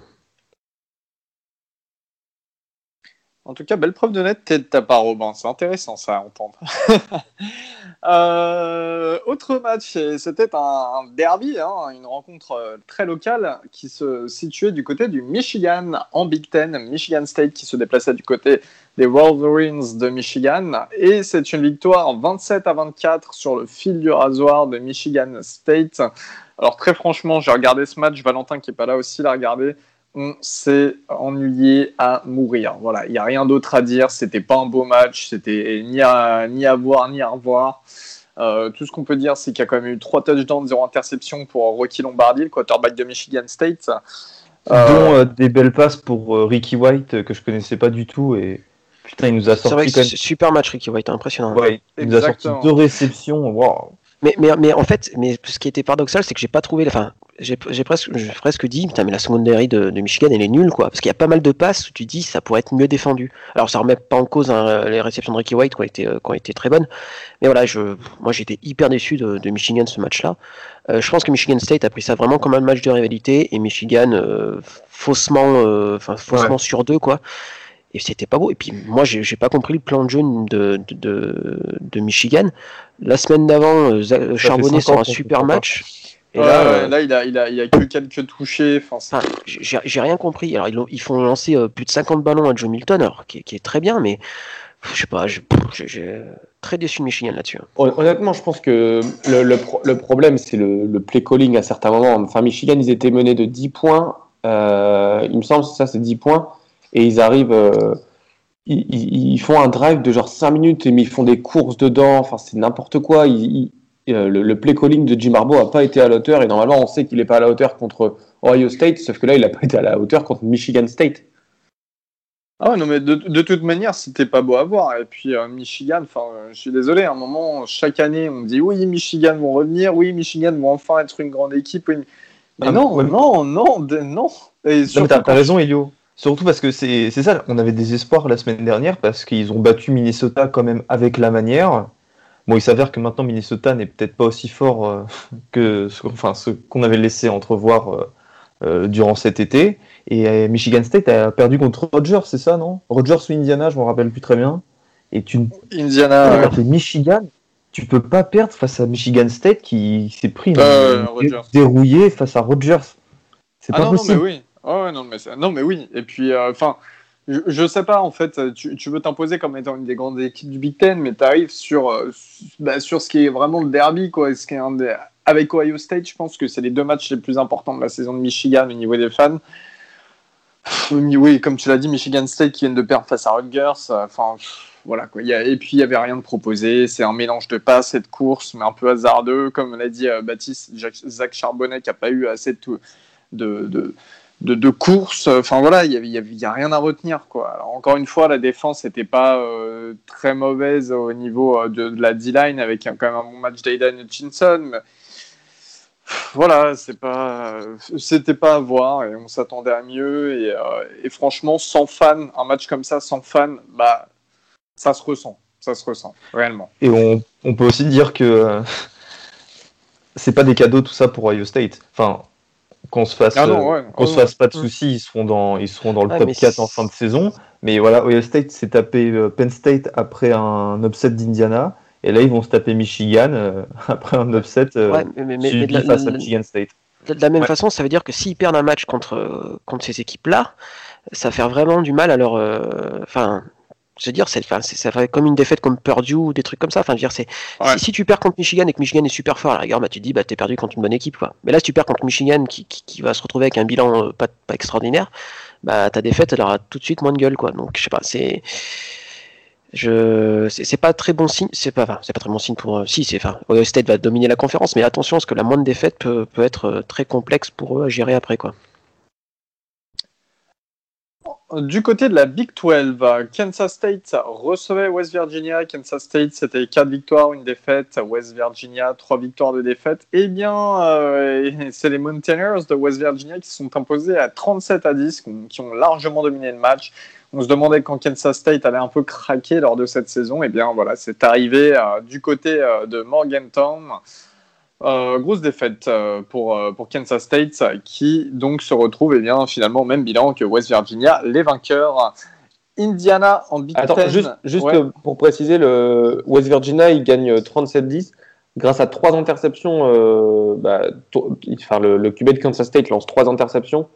En tout cas, belle preuve de netteté de ta part, Robin. C'est intéressant ça à entendre. [LAUGHS] Euh, autre match, c'était un derby, hein, une rencontre euh, très locale qui se situait du côté du Michigan en Big Ten. Michigan State qui se déplaçait du côté des Wolverines de Michigan. Et c'est une victoire 27 à 24 sur le fil du rasoir de Michigan State. Alors très franchement, j'ai regardé ce match. Valentin qui est pas là aussi l'a regardé on s'est ennuyé à mourir. Voilà, il n'y a rien d'autre à dire. C'était pas un beau match, c'était ni à, ni à voir ni à revoir. Euh, tout ce qu'on peut dire, c'est qu'il y a quand même eu trois touchdowns, zéro interception pour Rocky Lombardi, le quarterback de Michigan State. Euh, Dont euh, des belles passes pour Ricky White que je connaissais pas du tout et putain, il nous a sorti. C'est super match, Ricky White, impressionnant. il nous a sorti deux réceptions. Wow. Mais, mais, mais en fait, mais ce qui était paradoxal, c'est que j'ai pas trouvé. Enfin, j'ai presque, presque dit, putain, mais la secondary de, de Michigan, elle est nulle, quoi. Parce qu'il y a pas mal de passes où tu dis, ça pourrait être mieux défendu. Alors, ça remet pas en cause hein, les réceptions de Ricky White qui ont été, euh, qui ont été très bonnes. Mais voilà, je, moi, j'étais hyper déçu de, de, Michigan ce match-là. Euh, je pense que Michigan State a pris ça vraiment comme un match de rivalité et Michigan, euh, faussement, euh, enfin, faussement sur deux, quoi et c'était pas beau. Et puis moi, j'ai pas compris le plan de jeu de, de, de Michigan. La semaine d'avant, Charbonnet sort un super match. Et là, euh, là, il, a, il, a, il a que quelques touchés. Enfin, J'ai rien compris. Alors, ils, ils font lancer euh, plus de 50 ballons à Joe Milton, alors, qui, qui est très bien, mais je sais pas, j'ai très déçu de Michigan là-dessus. Hein. Honnêtement, je pense que le, le, le problème, c'est le, le, play calling à certains moments. Enfin, Michigan, ils étaient menés de 10 points. Euh, il me semble que ça, c'est 10 points. Et ils arrivent. Euh, ils, ils, font un drive de genre 5 minutes, mais ils font des courses dedans. Enfin, c'est n'importe quoi. Ils, euh, le, play calling de Jim Harbaugh n'a pas été à la hauteur et normalement on sait qu'il n'est pas à la hauteur contre Ohio State, sauf que là il n'a pas été à la hauteur contre Michigan State. Ah ouais, non, mais de, de toute manière, c'était pas beau à voir. Et puis, euh, Michigan, enfin, euh, je suis désolé, à un moment, chaque année, on dit oui, Michigan vont revenir, oui, Michigan vont enfin être une grande équipe. Mais ah, non, non, non, non, Et t'as raison, Elio. Surtout parce que c'est ça, on avait des espoirs la semaine dernière parce qu'ils ont battu Minnesota quand même avec la manière. Bon, il s'avère que maintenant Minnesota n'est peut-être pas aussi fort euh, [LAUGHS] que ce, enfin, ce qu'on avait laissé entrevoir euh, euh, durant cet été. Et Michigan State a perdu contre Rogers, c'est ça, non? Rogers ou Indiana, je me rappelle plus très bien. Et tu Indiana. Michigan, tu peux pas perdre face à Michigan State qui s'est pris euh, dérouillé face à Rogers. C'est ah pas possible. Non, mais oui. Oh, non, mais oui. Et puis, enfin, je, ne sais pas, en fait, tu, veux t'imposer comme étant une des grandes équipes du Big Ten, mais tu arrives sur, euh, bah, sur ce qui est vraiment le derby, quoi. Ce qui est Avec Ohio State, je pense que c'est les deux matchs les plus importants de la saison de Michigan au niveau des fans. Oui, comme tu l'as dit, Michigan State qui vient de perdre face à Rutgers. Euh, enfin, voilà quoi. et puis il n'y avait rien de proposé. C'est un mélange de passes et de courses, mais un peu hasardeux. Comme l'a dit euh, Baptiste, Zach Charbonnet qui n'a pas eu assez de, de course. Enfin voilà, il n'y a, a, rien à retenir. Quoi. Alors, encore une fois, la défense n'était pas euh, très mauvaise au niveau euh, de, la D-line avec quand même un bon match d'Aidan Hutchinson. Mais voilà, c'est pas, c'était pas à voir et on s'attendait à mieux. Et, euh, franchement, sans fans, un match comme ça, sans fans, bah, ça se ressent. Ça se ressent, réellement. Et on, on peut aussi dire que [LAUGHS] c'est pas des cadeaux tout ça pour Ohio State. Enfin, qu'on se fasse, ah euh, qu'on se fasse pas de soucis, ils seront dans, ils seront dans le top 4 en fin de saison. Mais voilà, Ohio State s'est tapé euh, Penn State après un upset d'Indiana. Et là, ils vont se taper Michigan euh, [LAUGHS] après un upset suivi face à Michigan State. De la même façon, ça veut dire que s'ils perdent un match contre, contre ces équipes-là, ça fait vraiment du mal à leur. Enfin, veux dire, c'est, enfin, ça fait comme une défaite comme Purdue ou des trucs comme ça. Enfin, dire, c'est, si, tu perds contre Michigan et que Michigan est super fort, à la rigueur, bah, tu te dis, bah, t'es perdu contre une bonne équipe, quoi. Mais là, si tu perds contre Michigan qui, qui, va se retrouver avec un bilan euh, pas, pas, extraordinaire, bah, ta défaite, elle aura tout de suite moins de gueule, quoi. Donc, je sais pas, c'est, je, c'est, pas très bon signe, c'est pas, enfin, c'est pas très bon signe pour, euh, si, c'est, enfin, Ohio State va dominer la conférence, mais attention, parce que la moindre défaite peut, peut être euh, très complexe pour eux à gérer après, quoi. Du côté de la Big 12, Kansas State recevait West Virginia. Kansas State, c'était 4 victoires, une défaite. West Virginia, 3 victoires, de défaite. Eh bien, euh, c'est les Mountaineers de West Virginia qui sont imposés à 37 à 10, qui ont largement dominé le match. On se demandait quand Kansas State allait un peu craquer lors de cette saison. Eh bien, voilà, c'est arrivé euh, du côté euh, de Morgantown. Euh, grosse défaite euh, pour, euh, pour Kansas State qui donc se retrouve eh bien, finalement au même bilan que West Virginia, les vainqueurs Indiana en Big Attends, Ten. juste, juste Ouais. pour préciser, le West Virginia, il gagne 37-10 grâce à trois interceptions. euh, bah, enfin, le, le QB de Kansas State lance trois interceptions.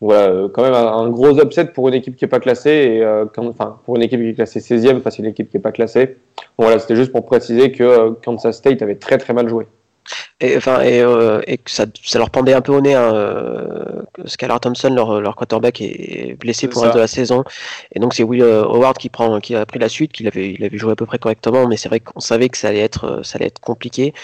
Voilà, quand même un, un gros upset pour une équipe qui n'est pas classée et euh, quand- enfin, pour une équipe qui est classée 16e face à une équipe qui n'est pas classée. Bon, voilà, c'était juste pour préciser que euh, Kansas State avait très très mal joué. Et, enfin, et, euh, et que ça, ça leur pendait un peu au nez. Hein, euh, Skylar Thompson, leur, leur quarterback, est blessé pour le reste de la saison. Et donc c'est Will euh, Howard qui, prend, qui a pris la suite, qu'il avait, il avait joué à peu près correctement, mais c'est vrai qu'on savait que ça allait être, ça allait être compliqué.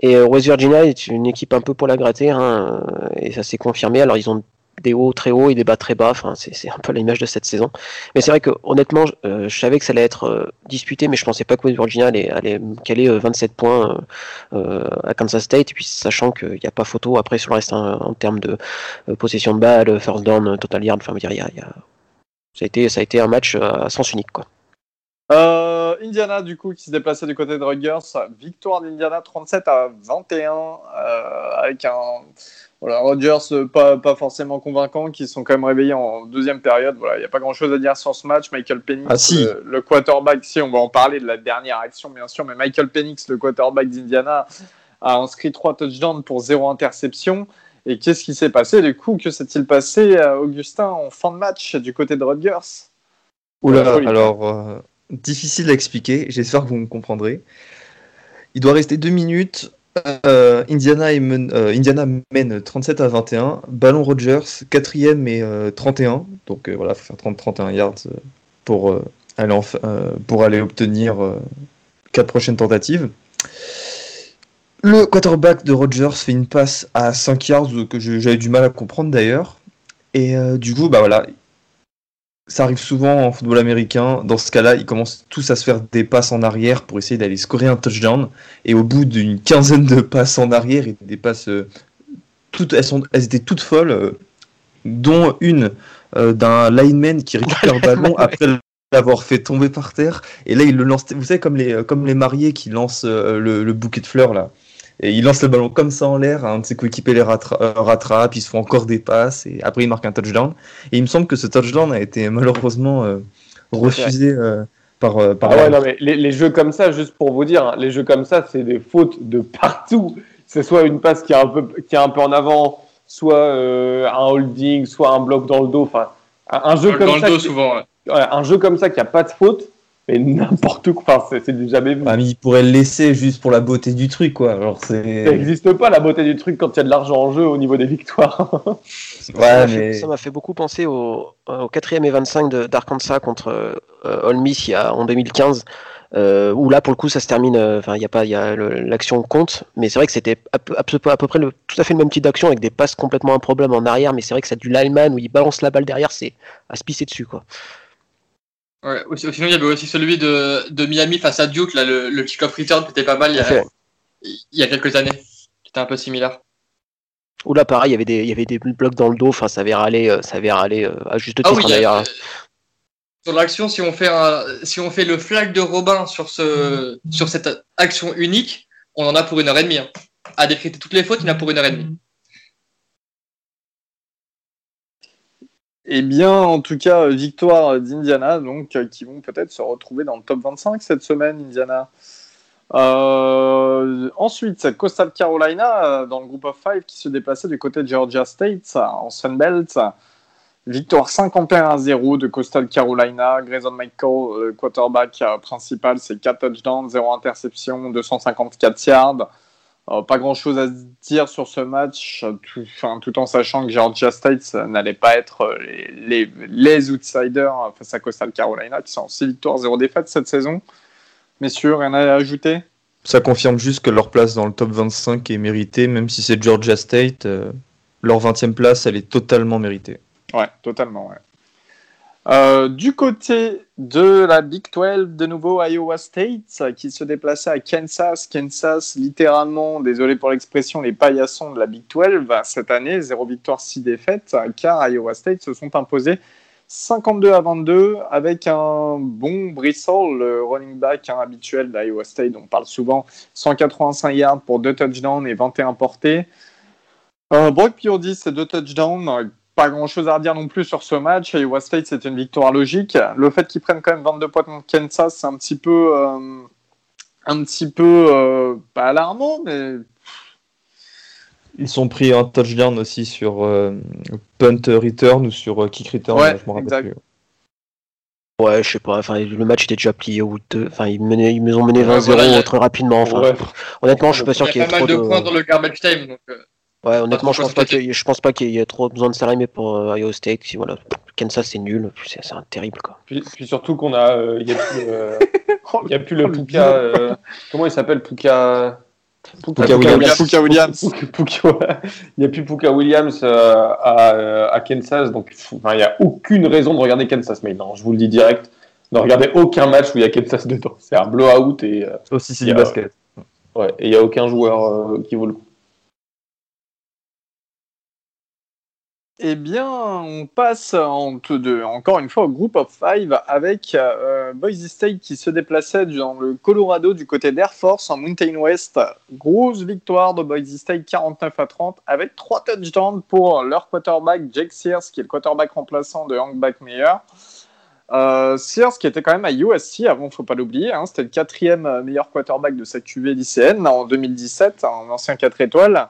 Et West Virginia est une équipe un peu pour la gratter, hein, et ça s'est confirmé. Alors ils ont des hauts très hauts et des bas très bas. Enfin, c'est un peu l'image de cette saison. Mais c'est vrai que honnêtement, je, euh, savais que ça allait être euh, disputé, mais je pensais pas que West Virginia allait, allait caler euh, 27 points euh, euh, à Kansas State. Puis sachant qu'il n'y a pas photo après sur le reste hein, en termes de possession de balle, first down, total yard. Enfin, dire, y a- y a- ça a été, ça a été un match à sens unique, quoi. Euh, Indiana, du coup, qui se déplaçait du côté de Rutgers. Victoire d'Indiana 37 à 21, euh, avec un voilà, Rogers euh, pas, pas forcément convaincant, qui sont quand même réveillés en deuxième période. Voilà, il n'y a pas grand-chose à dire sur ce match. Michael Penix, Ah, si. le, le quarterback, si on va en parler de la dernière action, bien sûr, mais Michael Penix, le quarterback d'Indiana, a inscrit trois touchdowns pour zéro interception. Et qu'est-ce qui s'est passé du coup? Que s'est-il passé, euh, Augustin, en fin de match du côté de Rutgers? Oula, alors, euh, difficile à expliquer, j'espère que vous me comprendrez. Il doit rester deux minutes. euh, Indiana, euh, Indiana mène 37 à 21. Ballon Rogers, quatrième et euh, 31. Donc euh, voilà, il faut faire 30-31 yards pour, aller obtenir quatre prochaines tentatives. Le quarterback de Rogers fait une passe à 5 yards que j'avais du mal à comprendre d'ailleurs. Et du coup, bah voilà, ça arrive souvent en football américain. Dans ce cas-là, ils commencent tous à se faire des passes en arrière pour essayer d'aller scorer un touchdown. Et au bout d'une quinzaine de passes en arrière, et des passes, euh, toutes, elles, sont, elles étaient toutes folles, euh, dont une euh, d'un lineman qui récupère le [LAUGHS] ballon après l'avoir fait tomber par terre. Et là, il le lance, vous savez, comme les, comme les mariés qui lancent le, le bouquet de fleurs là. Et il lance le ballon comme ça en l'air, un de ses coéquipiers les rattra- euh, rattrape, ils se font encore des passes, et après il marque un touchdown. Et il me semble que ce touchdown a été malheureusement euh, refusé euh, par, euh, par Ah ouais, non, mais les, les jeux comme ça, juste pour vous dire, hein, les jeux comme ça, c'est des fautes de partout. C'est soit une passe qui est un peu, qui est un peu en avant, soit euh, un holding, soit un bloc dans le dos. Enfin, un, un jeu Dans comme le ça, dos, qui- souvent. ouais, un jeu comme ça qui a pas de faute, mais n'importe quoi. Enfin, c'est- c'est du jamais vu. Ah, mais il pourrait le laisser juste pour la beauté du truc, quoi. Alors Ça n'existe pas la beauté du truc quand il y a de l'argent en jeu au niveau des victoires. Ça Ouais, m'a fait- mais. Ça m'a fait beaucoup penser au, au 4 et 25 de- d'Arkansas contre euh, Ole Miss il y a, en 2015, euh, où là, pour le coup, ça se termine. euh, Enfin, il y a pas, il y a le- l'action compte, mais c'est vrai que c'était à, peu- à peu à peu près le, tout à fait le même type d'action avec des passes complètement improbables en arrière, mais c'est vrai que c'est du lineman où il balance la balle derrière, c'est à se pisser dessus, quoi. Ouais, aussi- sinon, il y avait aussi celui de, de Miami face à Duke, là, le, le kick-off return qui était pas mal il y, a, il y a quelques années, qui était un peu similaire. Où là, pareil, il y avait des, il y avait des blocs dans le dos. Enfin, ça avait râlé, euh, ça avait râlé euh, à juste Ah titre oui, il y a- d'ailleurs. euh, sur l'action, si on fait un, si on fait le flag de Robin sur ce, sur cette action unique, on en a pour une heure et demie. hein. À décréter toutes les fautes, il y en a pour une heure et demie. Eh bien, en tout cas, euh, victoire d'Indiana, donc euh, qui vont peut-être se retrouver dans le top 25 cette semaine, Indiana. Euh, ensuite, Coastal Carolina euh, dans le groupe of five qui se déplaçait du côté de Georgia State en Sunbelt. Victoire 51 à 0 de Coastal Carolina. Grayson Michael, le quarterback principal, c'est 4 touchdowns, 0 interception, 254 yards. Euh, pas grand chose à dire sur ce match, tout, enfin, tout en sachant que Georgia State n'allait pas être euh, les, les, les outsiders euh, face à Coastal Carolina, qui sont en 6 victoires, 0 défaites cette saison. Messieurs, rien à ajouter? Ça confirme juste que leur place dans le top 25 est méritée, même si c'est Georgia State. euh, leur 20e place, elle est totalement méritée. Ouais, totalement, ouais. Euh, du côté de la Big 12, de nouveau Iowa State euh, qui se déplaçait à Kansas. Kansas, littéralement, désolé pour l'expression, les paillassons de la Big 12 euh, cette année, 0 victoire, 6 défaites, car Iowa State se sont imposés 52 à 22 avec un bon Brissol, le running back hein, habituel d'Iowa State. On parle souvent 185 yards pour 2 touchdowns et 21 portées. Brock Purdy, c'est 2 touchdowns. Pas grand chose à redire non plus sur ce match. Iowa State, c'est une victoire logique. Le fait qu'ils prennent quand même 22 points contre Kansas, c'est un petit peu, euh, un petit peu euh, pas alarmant, mais Ils sont pris un touchdown aussi sur euh, punt return ou sur euh, kick return. Ouais, je me rappelle exact. plus. Ouais, je sais pas. Enfin, le match était déjà plié au bout de. Enfin, ils, menaient, ils nous ont mené Ouais, 20-0 voilà, il y a- très rapidement. Enfin, Ouais. honnêtement, je suis pas sûr Il qu'il y y a ait pas trop mal de de. points dans le garbage time. Donc, euh, Ouais, honnêtement, je pense pas se qu'il y ait- je pense pas qu'il y ait trop besoin de s'arrimer pour euh, Iowa State. Si, voilà, Kansas c'est nul, c'est c'est un terrible quoi. Puis, puis surtout qu'on a, euh, il y a plus, euh, [LAUGHS] il y a plus Oh, le le Puka. euh, comment il s'appelle Puka Puka Williams. Puka Williams. [LAUGHS] Puka- Puka- il n'y a plus Puka Williams euh, à, euh, à Kansas, donc il n'y a aucune raison de regarder Kansas. Mais non, je vous le dis direct, ne regardez aucun match où il y a Kansas dedans. C'est un blowout et euh, Aussi, c'est du a- basket. ouais, et il n'y a aucun joueur euh, qui vaut le coup. Eh bien, on passe encore une fois au group of five avec euh, Boise State qui se déplaçait dans le Colorado du côté d'Air Force en Mountain West. Grosse victoire de Boise State 49 à 30 avec trois touchdowns pour leur quarterback Jake Sears qui est le quarterback remplaçant de Hank Backmeyer. Euh, Sears qui était quand même à USC avant, faut pas l'oublier, hein, c'était le quatrième euh, meilleur quarterback de sa QV lycéenne en 2017, un ancien 4 étoiles.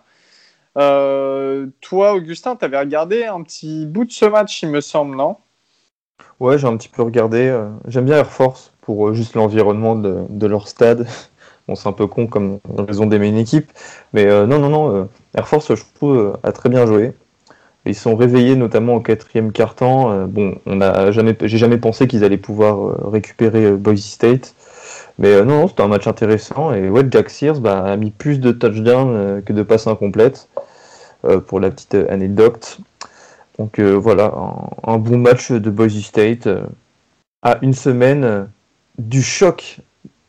Euh, toi, Augustin, tu avais regardé un petit bout de ce match, il me semble, non? Ouais, j'ai un petit peu regardé. euh, J'aime bien Air Force pour euh, juste l'environnement de, leur stade. [LAUGHS] Bon, c'est un peu con comme raison d'aimer une équipe. Mais non, non, non. Air Force, je trouve, a très bien joué. Ils sont réveillés notamment au quatrième quart-temps. Bon, on a jamais, j'ai jamais pensé qu'ils allaient pouvoir récupérer Boise State. Mais non, non, c'était un match intéressant. Et ouais, Jack Sears bah, a mis plus de touchdowns que de passes incomplètes. Euh, pour la petite euh, anecdote. Donc euh, voilà, un, un bon match de Boise State à une semaine du choc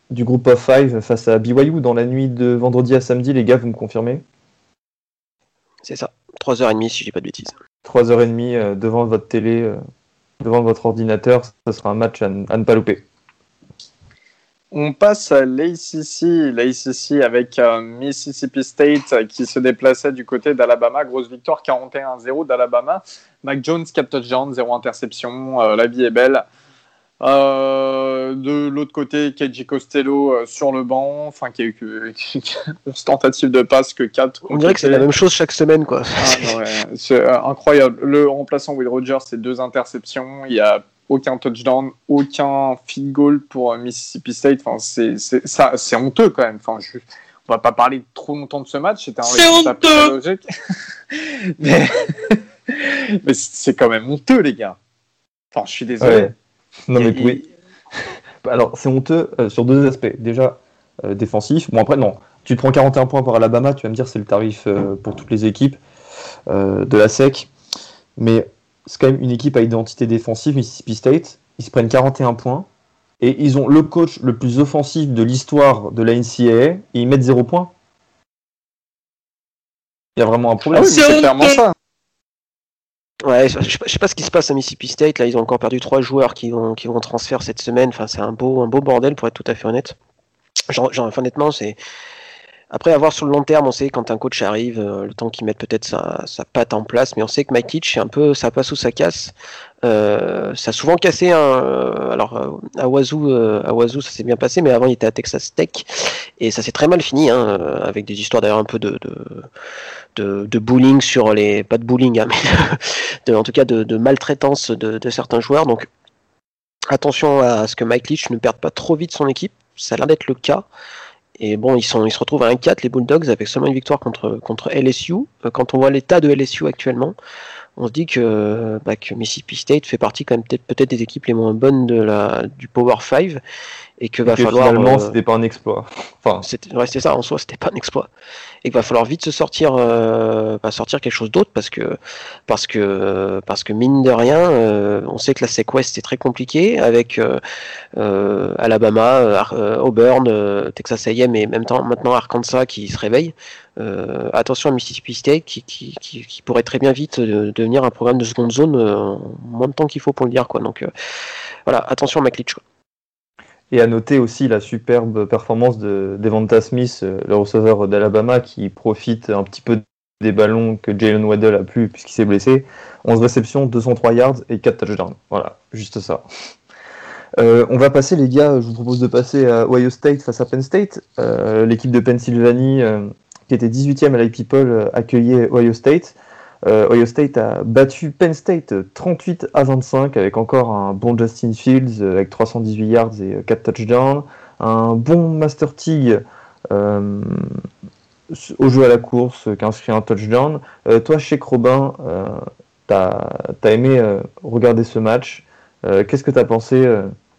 du groupe of five face à BYU dans la nuit de vendredi à samedi. Les gars, vous me confirmez? C'est ça. 3h30 si je dis pas de bêtises. 3h30 euh, devant votre télé, devant votre ordinateur, ça sera un match à ne pas louper. On passe à l'ACC, l'ACC avec euh, Mississippi State euh, qui se déplaçait du côté d'Alabama. Grosse victoire 41-0 d'Alabama. Mac Jones, 4 touchdowns, 0 interception. Euh, la vie est belle. Euh, de l'autre côté, KJ Costello sur le banc, enfin qui a eu que 11 tentatives de passe que 4. On dirait que c'est la même chose chaque semaine quoi. Ah, ouais, c'est incroyable. Le remplaçant Will Rogers, c'est deux interceptions. Il y a aucun touchdown, aucun field goal pour euh, Mississippi State. Enfin, c'est c'est- ça, c'est honteux quand même. Enfin, je, on va pas parler trop longtemps de ce match. C'était un C'est honteux logique. [LAUGHS] mais mais c'est quand même honteux, les gars. Enfin, je suis désolé. Ouais. Non mais Et- oui. [LAUGHS] Alors c'est honteux euh, sur deux aspects. Déjà euh, défensif. Bon après non, tu te prends 41 points par Alabama, tu vas me dire c'est le tarif euh, pour toutes les équipes euh, de la SEC. Mais c'est quand même une équipe à identité défensive, Mississippi State. Ils se prennent 41 points et ils ont le coach le plus offensif de l'histoire de la NCAA et ils mettent 0 points. Il y a vraiment un Ah problème. oui, mais c'est clairement ça. Ouais, je sais, pas, ce qui se passe à Mississippi State. Là, ils ont encore perdu trois joueurs qui vont, qui vont transférer cette semaine. Enfin, c'est un beau, un beau bordel pour être tout à fait honnête. Genre, genre, enfin, honnêtement, c'est. Après, avoir sur le long terme, on sait quand un coach arrive, euh, le temps qu'il mette peut-être sa, patte en place, mais on sait que Mike c'est un peu, ça passe ou ça casse. Euh, ça a souvent cassé. Un, euh, alors, à Wazoo, à Wazoo, ça s'est bien passé, mais avant, il était à Texas Tech et ça s'est très mal fini, hein, avec des histoires d'ailleurs un peu de, de, bullying sur les, pas de bullying, hein, [LAUGHS] mais en tout cas de, maltraitance de certains joueurs. Donc attention à ce que Mike Leach ne perde pas trop vite son équipe. Ça a l'air d'être le cas. Et bon, ils, sont, ils se retrouvent à 1-4, les Bulldogs, avec seulement une victoire contre, contre LSU. Euh, Quand on voit l'état de LSU actuellement, on se dit que, bah, que Mississippi State fait partie quand même peut-être peut des équipes les moins bonnes de la, du Power 5 et que va que falloir. finalement, euh, c'était pas un exploit. Enfin, c'était ouais, ça en soi, c'était pas un exploit. Et qu'il va falloir vite se sortir, euh, bah, sortir quelque chose d'autre parce que, parce que, parce que mine de rien, euh, on sait que la SEC West est très compliquée avec euh, Alabama, Auburn, Texas A&M et même temps maintenant Arkansas qui se réveille. Attention à Mississippi State qui, qui, qui, qui pourrait très bien vite devenir un programme de seconde zone en moins de temps qu'il faut pour le dire quoi. Donc voilà, attention à McLeach. quoi. Et à noter aussi la superbe performance de Devonta Smith, euh, le receveur d'Alabama, qui profite un petit peu des ballons que Jalen Waddell a plus puisqu'il s'est blessé. 11 réceptions, 203 yards et 4 touchdowns. Voilà, juste ça. Euh, on va passer, les gars, je vous propose de passer à Ohio State face à Penn State. Euh, l'équipe de Pennsylvanie, qui était 18e à l'IP-Poll, accueillait Ohio State. Ohio State a battu Penn State 38 à 25 avec encore un bon Justin Fields avec 318 yards et 4 touchdowns. Un bon Master Tig au jeu à la course qui inscrit un touchdown. toi, chez Robin, tu as, aimé regarder ce match. Qu'est-ce que tu as pensé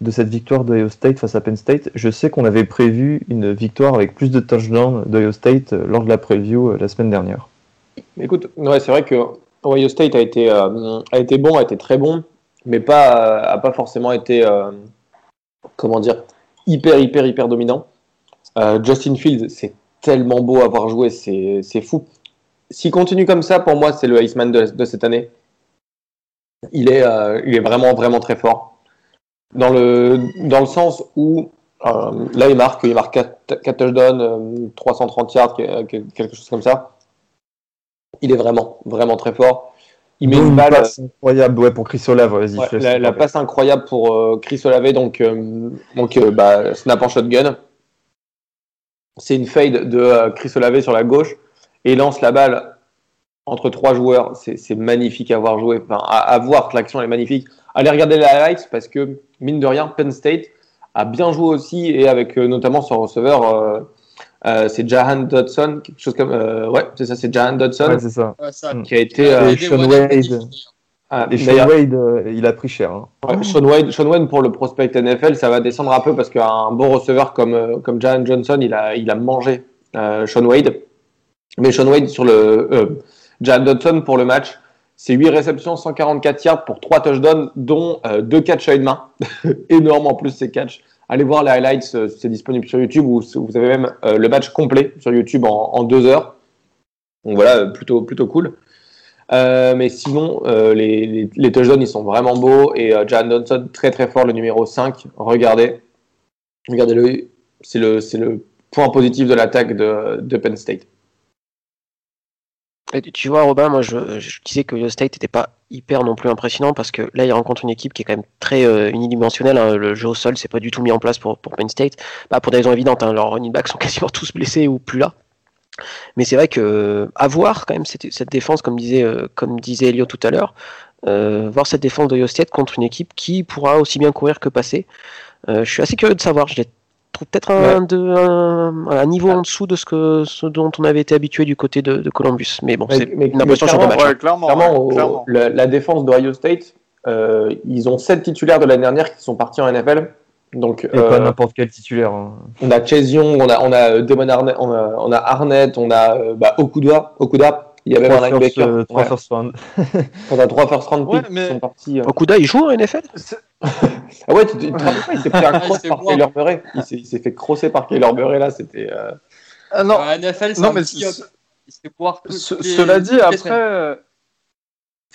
de cette victoire d'Ohio State face à Penn State? Je sais qu'on avait prévu une victoire avec plus de touchdowns d'Ohio State euh, lors de la preview euh, la semaine dernière. Écoute, ouais, c'est vrai que Ohio State a été, euh, a été bon, a été très bon, mais pas, a pas forcément été, comment dire, hyper, hyper, hyper dominant. Justin Fields, c'est tellement beau à voir jouer, c'est fou. S'il continue comme ça, pour moi, c'est le Iceman de, de, cette année. Il est, il est vraiment, vraiment très fort dans le, dans le sens où euh, là, il marque, il marque 4, 4 touchdowns, 330 euh, yards, quelque chose comme ça. Il est vraiment, vraiment très fort. Il met une, balle passe incroyable ouais, pour Chris Olave. Ouais, la, la passe incroyable pour euh, Chris Olave, donc, euh, donc bah, snap en shotgun. C'est une fade de Chris Olave sur la gauche et lance la balle entre trois joueurs. C'est magnifique à voir jouer. Enfin, à, à voir que l'action est magnifique allez regarder les highlights parce que, mine de rien, Penn State a bien joué aussi et avec euh, notamment son receveur, euh, euh, c'est Jahan Dodson, quelque chose comme. ouais, c'est ça, c'est Jahan Dodson. Ouais, c'est ça. Qui a été. et Sean Wade. Ah, et Sean Wade, il a pris cher. Hein. Sean, Wade, Sean Wade, pour le prospect NFL, ça va descendre un peu parce qu'un bon receveur comme, comme Jahan Johnson, il a, il a mangé Sean Wade. Mais Sean Wade sur le. Jahan Dodson pour le match, c'est 8 réceptions, 144 yards pour 3 touchdowns, dont 2 euh, catchs à une main. [LAUGHS] Énorme en plus ces catchs. Allez voir les highlights, euh, c'est disponible sur YouTube ou vous avez même euh, le match complet sur YouTube en, 2 heures. Donc voilà, plutôt, plutôt cool. mais sinon, les, les, touchdowns, ils sont vraiment beaux. Et Jan Johnson, très très fort, le numéro 5. Regardez. Regardez-le. C'est le, le point positif de l'attaque de, de Penn State tu vois, Robin, moi je, disais que Ohio State n'était pas hyper non plus impressionnant parce que là, il rencontre une équipe qui est quand même très euh, unidimensionnelle. Hein. Le jeu au sol, c'est pas du tout mis en place pour, pour Penn State. Bah, pour des raisons évidentes, hein. leurs running backs sont [LAUGHS] quasiment tous blessés ou plus là. Mais c'est vrai que à quand même cette, défense, comme disait, euh, comme disait Elio tout à l'heure, euh, voir cette défense d'Ohio State contre une équipe qui pourra aussi bien courir que passer. je suis assez curieux de savoir. Je trouve peut-être un, un, niveau en dessous de ce, que, ce dont on avait été habitué du côté de, Columbus. Mais bon, c'est une impression sur le match. clairement, La, défense d'Ohio State, euh, ils ont 7 titulaires de l'année dernière qui sont partis en NFL. Donc, Et pas euh, n'importe quel titulaire. Hein. On a Chase Young, on a, on a Demon Arnett, on a, on a Arnett, on a euh, bah, Okuda, Okuda il y avait un linebacker. 3 first round. On a 3 first round picks qui sont partis. Euh... Okuda, il joue en NFL [LAUGHS] Ah ouais, tu, te rappelles pas, il s'est pris un [LAUGHS] cross par Kyler Murray. Il s'est fait crosser par Kyler Murray là, c'était. Euh... Ah non, NFL, non, mais cela dit, après.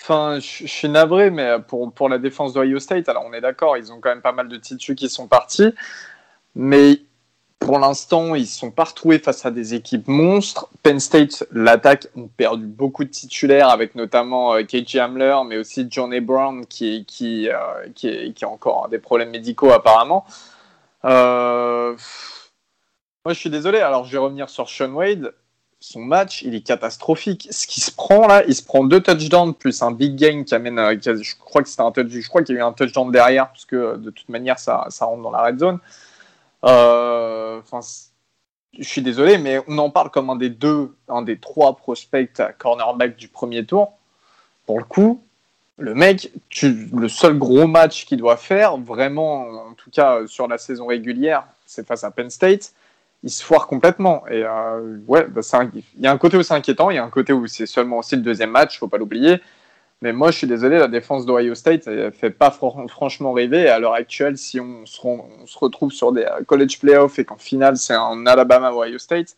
Enfin, je suis navré, mais pour, pour la défense d'Ohio State, alors on est d'accord, ils ont quand même pas mal de titus qui sont partis. Mais pour l'instant, ils ne sont pas retrouvés face à des équipes monstres. Penn State, l'attaque, ont perdu beaucoup de titulaires, avec notamment euh, KJ Hamler, mais aussi Johnny Brown, qui, qui, euh, a encore des problèmes médicaux apparemment. Euh... Moi, je suis désolé. Alors, je vais revenir sur Sean Wade. Son match, il est catastrophique. Ce qui se prend là, il se prend deux touchdowns plus un big game qui amène. Euh, je crois que c'était un touchdown. Je crois qu'il y a eu un touchdown derrière, puisque de toute manière, ça rentre dans la red zone. Euh, enfin, je suis désolé, mais on en parle comme un des deux, un des trois prospects cornerback du premier tour. Pour le coup, le mec, le seul gros match qu'il doit faire, vraiment, en tout cas sur la saison régulière, c'est face à Penn State. Il se foire complètement. Et euh, ouais, bah, il y a un côté où c'est inquiétant, il y a un côté où c'est seulement aussi le deuxième match, faut pas l'oublier. Mais moi, je suis désolé, la défense d'Ohio State ne fait pas franchement rêver. à l'heure actuelle, si on se, retrouve sur des euh, college playoffs et qu'en finale, c'est en Alabama Ohio State,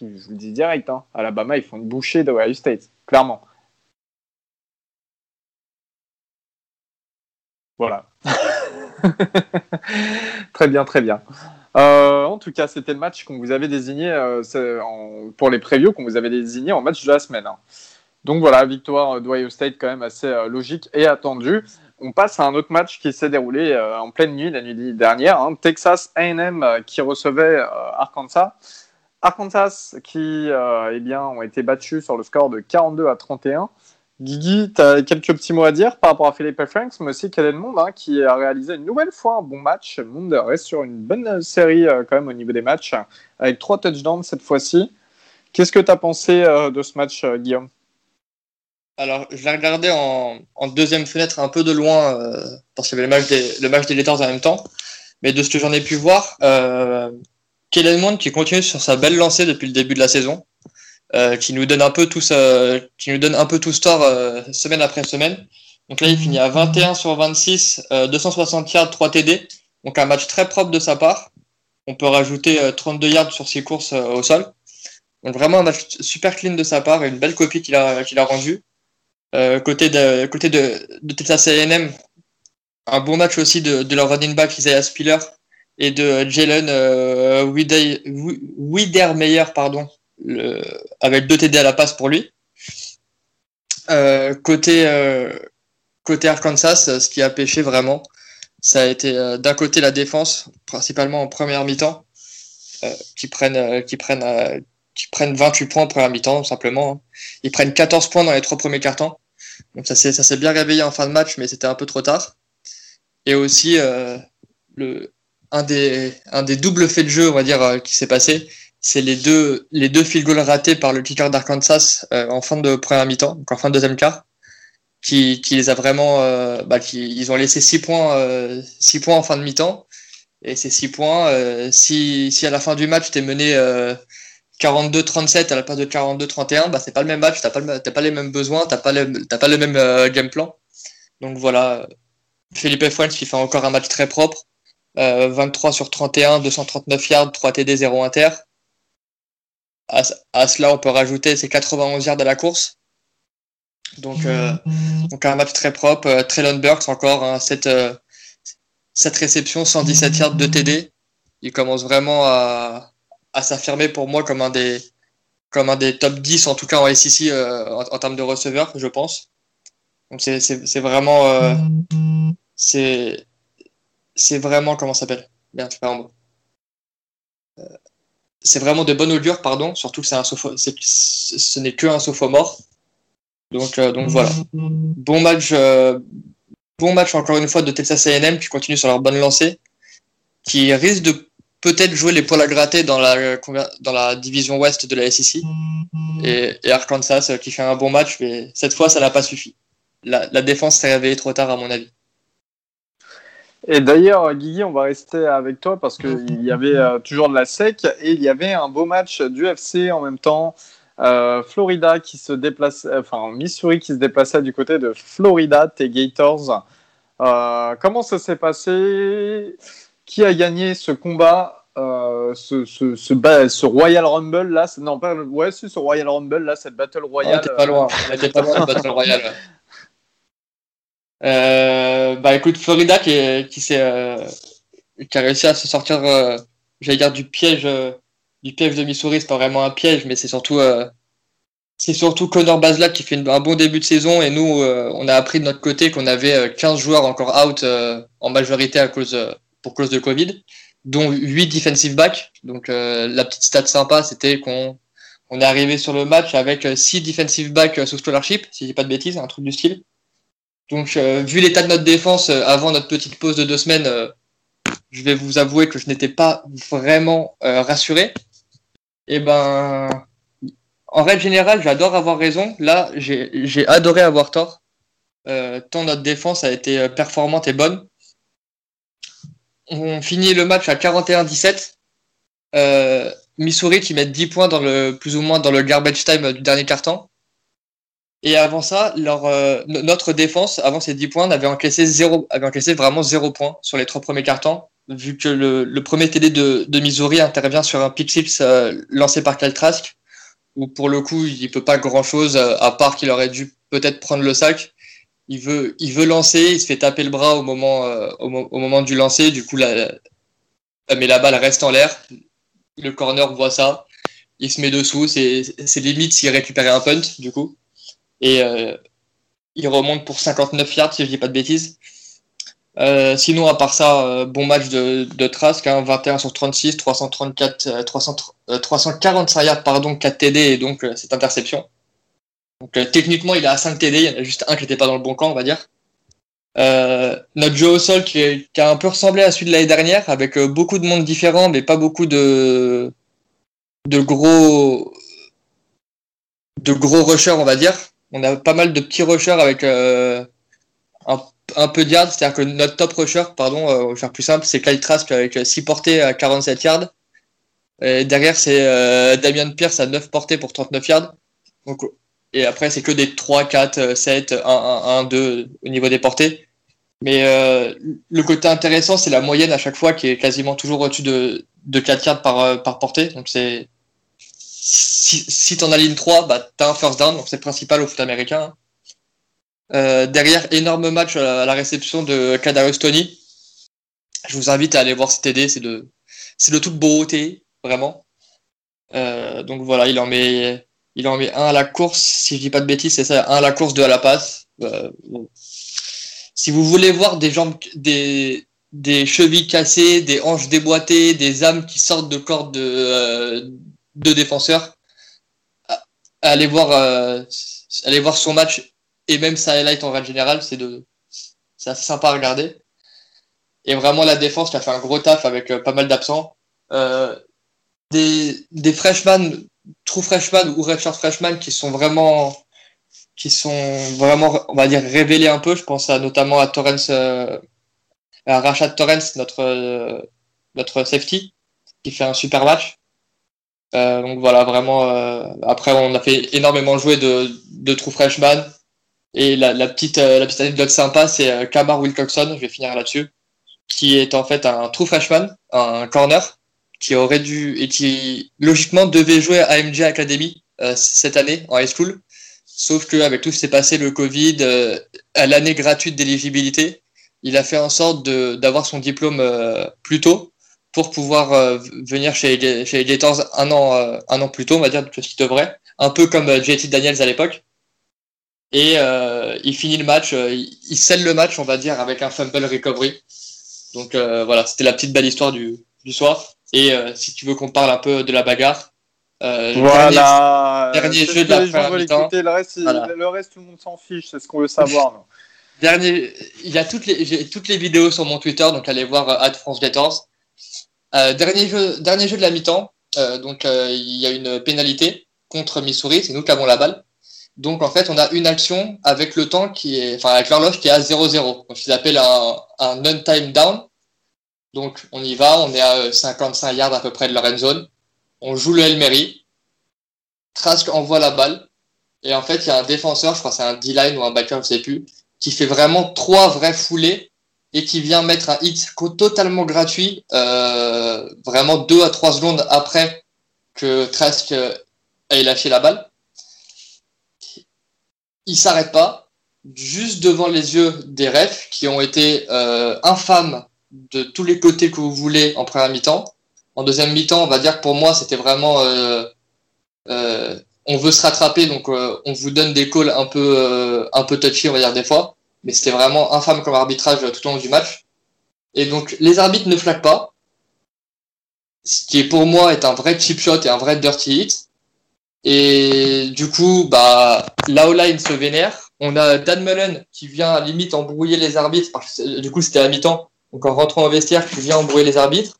je, vous le dis direct, hein, Alabama, ils font une bouchée d'Ohio State, clairement. Voilà. [LAUGHS] très bien, très bien. Euh, en tout cas, c'était le match qu'on vous avait désigné euh, pour les previews qu'on vous avait désigné en match de la semaine. hein. Donc voilà, victoire d'Ohio State quand même assez euh, logique et attendue. On passe à un autre match qui s'est déroulé euh, en pleine nuit la nuit dernière. hein. Texas A&M euh, qui recevait euh, Arkansas. Arkansas qui euh, eh bien, ont été battus sur le score de 42 à 31. Guigui, tu as quelques petits mots à dire par rapport à Philippe Franks, mais aussi Kellen Mond, hein, qui a réalisé une nouvelle fois un bon match. Mond reste sur une bonne euh, série euh, quand même au niveau des matchs, avec trois touchdowns cette fois-ci. Qu'est-ce que tu as pensé euh, de ce match, euh, Guillaume? Alors, je l'ai regardé en, deuxième fenêtre un peu de loin, euh, parce qu'il y avait le match, des, le match des Gators en même temps. Mais de ce que j'en ai pu voir, euh, Kellen Mond qui continue sur sa belle lancée depuis le début de la saison, euh, qui nous donne un peu tout ce, qui nous donne un peu tout tort euh, semaine après semaine. Donc là, il finit à 21 sur 26, euh, 260 yards, 3 TD. Donc un match très propre de sa part. On peut rajouter euh, 32 yards sur ses courses au sol. Donc vraiment un match super clean de sa part et une belle copie qu'il a rendue. Euh, côté de, côté de, de Texas A&M, un bon match aussi de, de leur running back Isaiah Spiller et de Jalen euh, Wider- Wi- Widermeyer, pardon, avec deux TD à la passe pour lui. Euh, côté, euh, côté Arkansas, ce qui a pêché vraiment, ça a été euh, d'un côté la défense, principalement en première mi-temps, qui prennent, qui prennent, qui prennent 28 points en première mi-temps, simplement. hein. Ils prennent 14 points dans les trois premiers cartons. Donc ça s'est bien réveillé en fin de match, mais c'était un peu trop tard. Et aussi euh, le un des un des doubles faits de jeu, on va dire, euh, qui s'est passé, c'est les deux les deux field goals ratés par le kicker d'Arkansas euh, en fin de première mi-temps, donc en fin de deuxième quart, qui, qui les a vraiment, bah, qui ils ont laissé six points six points en fin de mi-temps. Et ces six points, si si à la fin du match t'es mené euh, 42-37 à la place de 42-31, bah, c'est pas le même match, t'as pas, le- pas les mêmes besoins, t'as pas, le- pas le même euh, game plan. Donc voilà, Philippe Fuentes qui fait encore un match très propre, euh, 23 sur 31, 239 yards, 3 TD, 0 inter. À, à cela, on peut rajouter ses 91 yards à la course. Donc, euh, donc un match très propre. Euh, Traylon Burks encore, hein, 7, euh, 7 réceptions, 117 yards de TD. Il commence vraiment à, à s'affirmer pour moi comme un des comme un des top 10 en tout cas en SEC euh, en, termes de receveurs je pense. Donc c'est vraiment euh, c'est c'est vraiment comment s'appelle? Bien je Euh, c'est vraiment de bonne augure pardon surtout que c'est un ce n'est que un sophomore. Donc euh, donc voilà. Bon match bon match encore une fois de Texas A&M qui continue sur leur bonne lancée qui risque de peut-être jouer les poils à gratter dans la, dans la division ouest de la SEC. Et, et Arkansas euh, qui fait un bon match, mais cette fois, ça n'a pas suffi. La, la défense s'est réveillée trop tard, à mon avis. Et d'ailleurs, Guigui, on va rester avec toi parce qu'il [LAUGHS] y avait euh, toujours de la sec et il y avait un beau match du FC en même temps. Euh, Florida qui se déplace, enfin Missouri qui se déplaçait du côté de Florida, tes Gators. Euh, comment ça s'est passé? Qui a gagné ce combat euh, ce, ce, ce, ba- ce Royal Rumble là Non, pas ouais, c'est ce Royal Rumble là, cette Battle Royale. était pas loin. Était pas loin Battle Royale. ouais. Euh, bah écoute, Florida qui, qui, s'est, euh, qui a réussi à se sortir, euh, j'allais dire, du piège, euh, du piège de Missouri. C'est pas vraiment un piège, mais c'est surtout, euh, c'est surtout Connor Bazelak qui fait une- un bon début de saison. Et nous, euh, on a appris de notre côté qu'on avait euh, 15 joueurs encore out euh, en majorité à cause, euh, pour cause de Covid, dont 8 defensive backs. Donc euh, la petite stat sympa, c'était qu'on on est arrivé sur le match avec 6 defensive backs euh, sous scholarship, si je dis pas de bêtises, un truc du style. Donc, euh, vu l'état de notre défense euh, avant notre petite pause de deux semaines, euh, je vais vous avouer que je n'étais pas vraiment euh, rassuré. Et ben, en règle générale, j'adore avoir raison. Là, j'ai adoré avoir tort. Euh, tant notre défense a été euh, performante et bonne. On finit le match à 41-17. Euh, Missouri qui met 10 points dans le plus ou moins dans le garbage time du dernier quart-temps. Et avant ça, euh, no- notre défense, avant ces 10 points, avait encaissé, zéro, avait encaissé vraiment 0 points sur les trois premiers cartons, vu que le, premier TD de, Missouri intervient sur un pick euh, lancé par Kyle Trask, où pour le coup, il peut pas grand-chose, à part qu'il aurait dû peut-être prendre le sac. Il veut, il veut lancer, il se fait taper le bras au moment, euh, au, mo- au moment du lancer, du coup, mais la balle reste en l'air. Le corner voit ça, il se met dessous, c'est limite s'il récupérait un punt, du coup. Et euh, il remonte pour 59 yards, si je dis pas de bêtises. Euh, sinon, à part ça, bon match de, Trask, hein, 21 sur 36, 334, euh, 300, euh, 345 yards, pardon, 4 TD et donc cette interception. Donc euh, techniquement, il a 5 TD, il y en a juste un qui n'était pas dans le bon camp, on va dire. Euh, notre jeu au sol qui, est- a un peu ressemblé à celui de l'année dernière, avec euh, beaucoup de monde différent, mais pas beaucoup de, de gros de gros rushers, on va dire. On a pas mal de petits rushers avec un, peu de yards, c'est-à-dire que notre top rusher, pardon, on faire plus simple, c'est Kyle Trask avec 6 portées à 47 yards. Et derrière, c'est Damian Pierce à 9 portées pour 39 yards. Donc, et après, c'est que des 3, 4, 7, 1, 1, 1, 2 au niveau des portées. Mais euh, le côté intéressant, c'est la moyenne à chaque fois qui est quasiment toujours au-dessus de, de 4 yards par, euh, par portée. Donc c'est si, si tu en alignes 3, bah, tu un first down, donc c'est principal au foot américain. Euh, derrière, énorme match à la, à la réception de Kadarius Tony. Je vous invite à aller voir cet TD, c'est de, c'est de toute beauté, vraiment. Euh, donc voilà, il en met, il en met un à la course, si je dis pas de bêtises, c'est ça, un à la course, deux à la passe. Euh. Si vous voulez voir des jambes, des, des chevilles cassées, des hanches déboîtées, des âmes qui sortent de corps de, euh, de défenseurs, allez voir, euh, allez voir son match et même sa highlight en règle générale, c'est de, c'est assez sympa à regarder. Et vraiment la défense qui a fait un gros taf avec pas mal d'absents. Euh, des, des freshmen, true freshmen ou redshirt freshmen qui sont vraiment, qui sont vraiment, on va dire, révélés un peu. Je pense notamment à Torrance, euh, à Rashad Torrance, notre, euh, notre safety, qui fait un super match. Euh, donc voilà, vraiment. euh, après, on a fait énormément jouer de, true freshman. Et la, la petite, la petite anecdote sympa, c'est Kamar Wilcoxon, je vais finir là-dessus, qui est en fait un true freshman, un corner, qui aurait dû et qui logiquement devait jouer à MJ Academy euh, cette année en high school. Sauf qu'avec tout ce qui s'est passé, le Covid, euh, à l'année gratuite d'éligibilité, il a fait en sorte de- d'avoir son diplôme euh, plus tôt pour pouvoir venir chez, chez les Gators un an, un an plus tôt, on va dire, que ce qu'il devrait. Un peu comme JT Daniels à l'époque. Et il finit le match, il, scelle le match, on va dire, avec un fumble recovery. Donc voilà, c'était la petite belle histoire du, du soir. Et euh, si tu veux qu'on parle un peu de la bagarre, euh, Voilà. dernier jeu ce de la première. Le reste, Voilà. le reste, tout le monde s'en fiche. C'est ce qu'on veut savoir. [LAUGHS] Dernier, il y a toutes les, j'ai toutes les vidéos sur mon Twitter, donc allez voir euh, @francegators. Euh, dernier jeu, dernier jeu de la mi-temps. euh, donc euh, il y a une pénalité contre Missouri, c'est nous qui avons la balle. Donc en fait, on a une action avec le temps qui est, enfin avec l'horloge qui est à 0-0. Donc ils appellent un, un non-time down. Donc on y va, on est à euh, 55 yards à peu près de leur end zone. On joue le Mary. Trask envoie la balle. Et en fait, il y a un défenseur, je crois que c'est un D-line ou un backer, je sais plus, qui fait vraiment trois vraies foulées et qui vient mettre un hit totalement gratuit, euh, vraiment deux à trois secondes après que Trask euh, ait lâché la balle. Il s'arrête pas, juste devant les yeux des refs qui ont été euh, infâmes de tous les côtés que vous voulez en première mi-temps. En deuxième mi-temps, on va dire que pour moi, c'était vraiment euh, euh, on veut se rattraper, donc euh, on vous donne des calls un peu euh, un peu touchy, on va dire des fois mais c'était vraiment infâme comme arbitrage tout au long du match. Et donc, les arbitres ne flaquent pas, ce qui pour moi est un vrai cheap shot et un vrai dirty hit. Et du coup, bah, la O-line se vénère. On a Dan Mullen qui vient à limite embrouiller les arbitres, parce que du coup c'était à mi-temps, donc en rentrant au vestiaire, qui vient embrouiller les arbitres.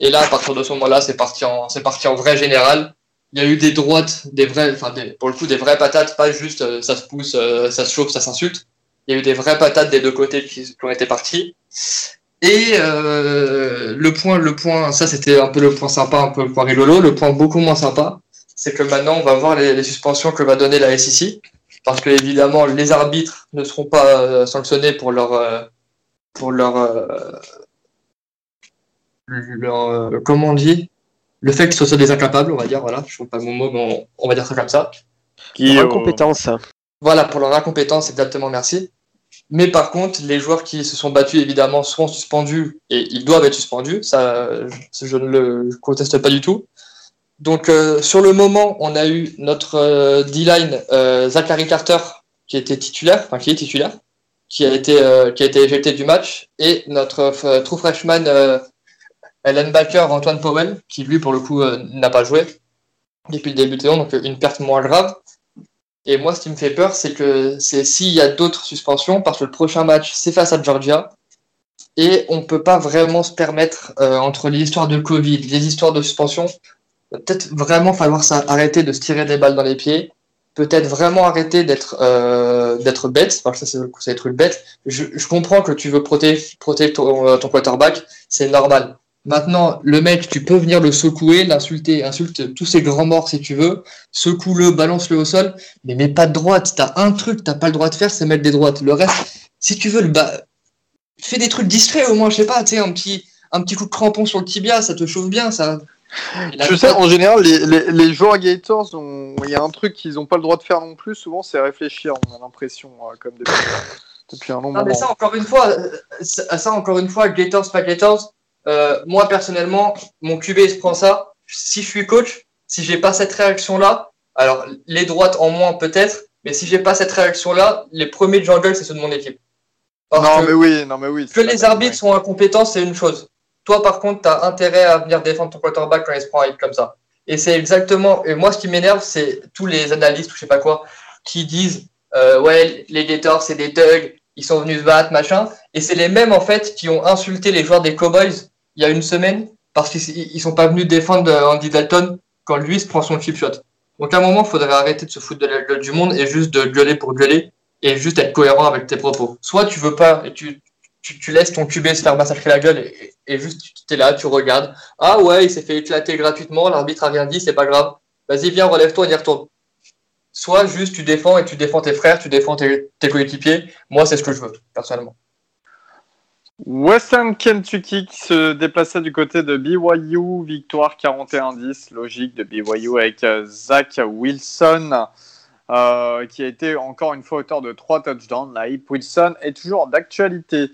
Et là, à partir de ce moment-là, c'est parti en, c'est parti en vrai général. Il y a eu des droites, des vrais, enfin, des, pour le coup, des vraies patates, pas juste euh, ça se pousse, euh, ça se chauffe, ça s'insulte. Il y a eu des vraies patates des deux côtés qui, ont été partis. Et euh, le point, le point, ça c'était un peu le point sympa, un peu le point rigolo. Le point beaucoup moins sympa, c'est que maintenant on va voir les, suspensions que va donner la SEC, parce que évidemment les arbitres ne seront pas sanctionnés pour leur, pour leur, euh, leur euh, comment on dit, le fait que ce soit des incapables, on va dire, voilà, je trouve pas mon mot, mais on, on va dire ça comme ça. Qui, Leur euh, incompétence. Voilà, pour leur incompétence, exactement, merci. Mais par contre, les joueurs qui se sont battus, évidemment, seront suspendus et ils doivent être suspendus. Ça, je, je ne le conteste pas du tout. Donc, euh, sur le moment, on a eu notre euh, D-line, euh, Zachary Carter, qui était titulaire, enfin qui est titulaire, qui a été, euh, qui a été éjecté du match, et notre euh, true freshman, euh, linebacker Antoine Powell, qui lui, pour le coup, n'a pas joué depuis le début de saison, donc une perte moins grave. Et moi, ce qui me fait peur, c'est que c'est s'il y a d'autres suspensions, parce que le prochain match, c'est face à Georgia, et on peut pas vraiment se permettre, entre les histoires de Covid, les histoires de suspension, peut-être vraiment falloir ça, arrêter de se tirer des balles dans les pieds, peut-être vraiment arrêter d'être euh, d'être bête, parce que ça c'est c'est être une bête. Je, je comprends que tu veux protéger, protéger ton, euh, ton quarterback, c'est normal. Maintenant, le mec, tu peux venir le secouer, l'insulter, insulte tous ces grands morts si tu veux, secoue-le, balance-le au sol, mais mets pas de droite. T'as un truc, t'as pas le droit de faire, c'est mettre des droites. Le reste, si tu veux, le bah, fais des trucs discrets au moins, je sais pas, tu sais, un petit, un petit coup de crampon sur le tibia, ça te chauffe bien, ça. A Je sais, en général, les, les, les joueurs Gators, ont- il y a un truc qu'ils n'ont pas le droit de faire non plus, souvent, c'est réfléchir, on a l'impression, euh, comme depuis, depuis un long Non, mais moment. ça, encore une fois, euh, ça, ça, encore une fois, Gators, pas Gators, euh, moi, personnellement, mon QB, il se prend ça. Si je suis coach, si j'ai pas cette réaction-là, alors, les droites en moins, peut-être, mais si j'ai pas cette réaction-là, les premiers de jungle, c'est ceux de mon équipe. Parce Non, que, mais oui, non, mais oui. que les arbitres sont incompétents, c'est une chose. Toi, par contre, tu as intérêt à venir défendre ton quarterback quand il se prend un hit comme ça. Et c'est exactement. Et moi, ce qui m'énerve, c'est tous les analystes ou je sais pas quoi qui disent euh, Ouais, les Gators, c'est des thugs, ils sont venus se battre, machin. Et c'est les mêmes, en fait, qui ont insulté les joueurs des Cowboys il y a une semaine parce qu'ils ils sont pas venus défendre euh, Andy Dalton quand lui se prend son chip shot. Donc, à un moment, il faudrait arrêter de se foutre de la gueule du monde et juste de gueuler pour gueuler et juste être cohérent avec tes propos. Soit tu veux pas et tu, tu, laisses ton QB se faire massacrer la gueule et, juste tu es là, tu regardes. Ah ouais, il s'est fait éclater gratuitement, l'arbitre a rien dit, c'est pas grave. Vas-y, viens, relève-toi, on y retourne. Soit juste tu défends et tu défends tes frères, tu défends tes, coéquipiers. Moi, c'est ce que je veux, personnellement. Western Kentucky qui se déplaçait du côté de BYU, victoire 41-10, logique de BYU avec euh, Zach Wilson, euh, qui a été encore une fois auteur de trois touchdowns. La Wilson est toujours d'actualité.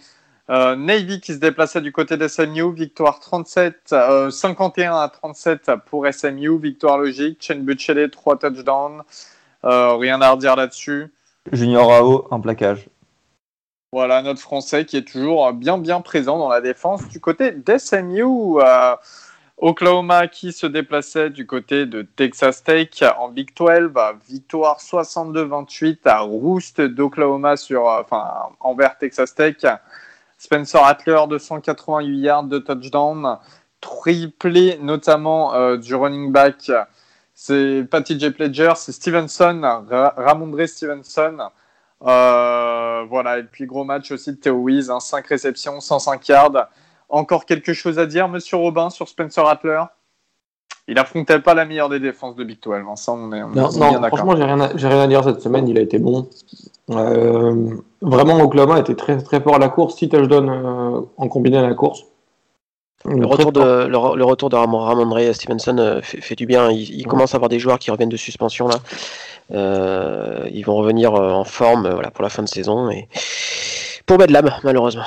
Euh, Navy qui se déplaçait du côté d'SMU, victoire 37, euh, 51 à 37 pour SMU, victoire logique. Chen Buchele, trois touchdowns. Euh, rien à redire là-dessus. Junior AO, un plaquage. Voilà, notre Français qui est toujours bien bien présent dans la défense du côté d'SMU. Oklahoma qui se déplaçait du côté de Texas Tech en Big 12. Victoire 62-28 à Roost d'Oklahoma sur, enfin, envers Texas Tech. Spencer Rattler de 188 yards de touchdown. Triplé notamment euh, du running back. C'est pas TJ Pledger, c'est Stevenson, Ra Ramondre Stevenson. Euh, voilà, et puis gros match aussi de Theo hein, 5 réceptions, 105 yards. Encore quelque chose à dire, monsieur Robin, sur Spencer Rattler? Il affrontait pas la meilleure des défenses de Big 12, hein, ça on est, on Non, est non, bien d'accord. franchement, j'ai rien, à, j'ai rien à dire cette semaine. Il a été bon. Euh, vraiment, Oklahoma était très, très fort à la course. Si touchdown euh, en combiné à la course. Le retour de, le, re- le retour de Ramon, Ramondre Stevenson euh, fait, fait du bien. Il, il commence à avoir des joueurs qui reviennent de suspension là. Euh, ils vont revenir euh, en forme euh, voilà, pour la fin de saison. Et pour Bedlam, malheureusement.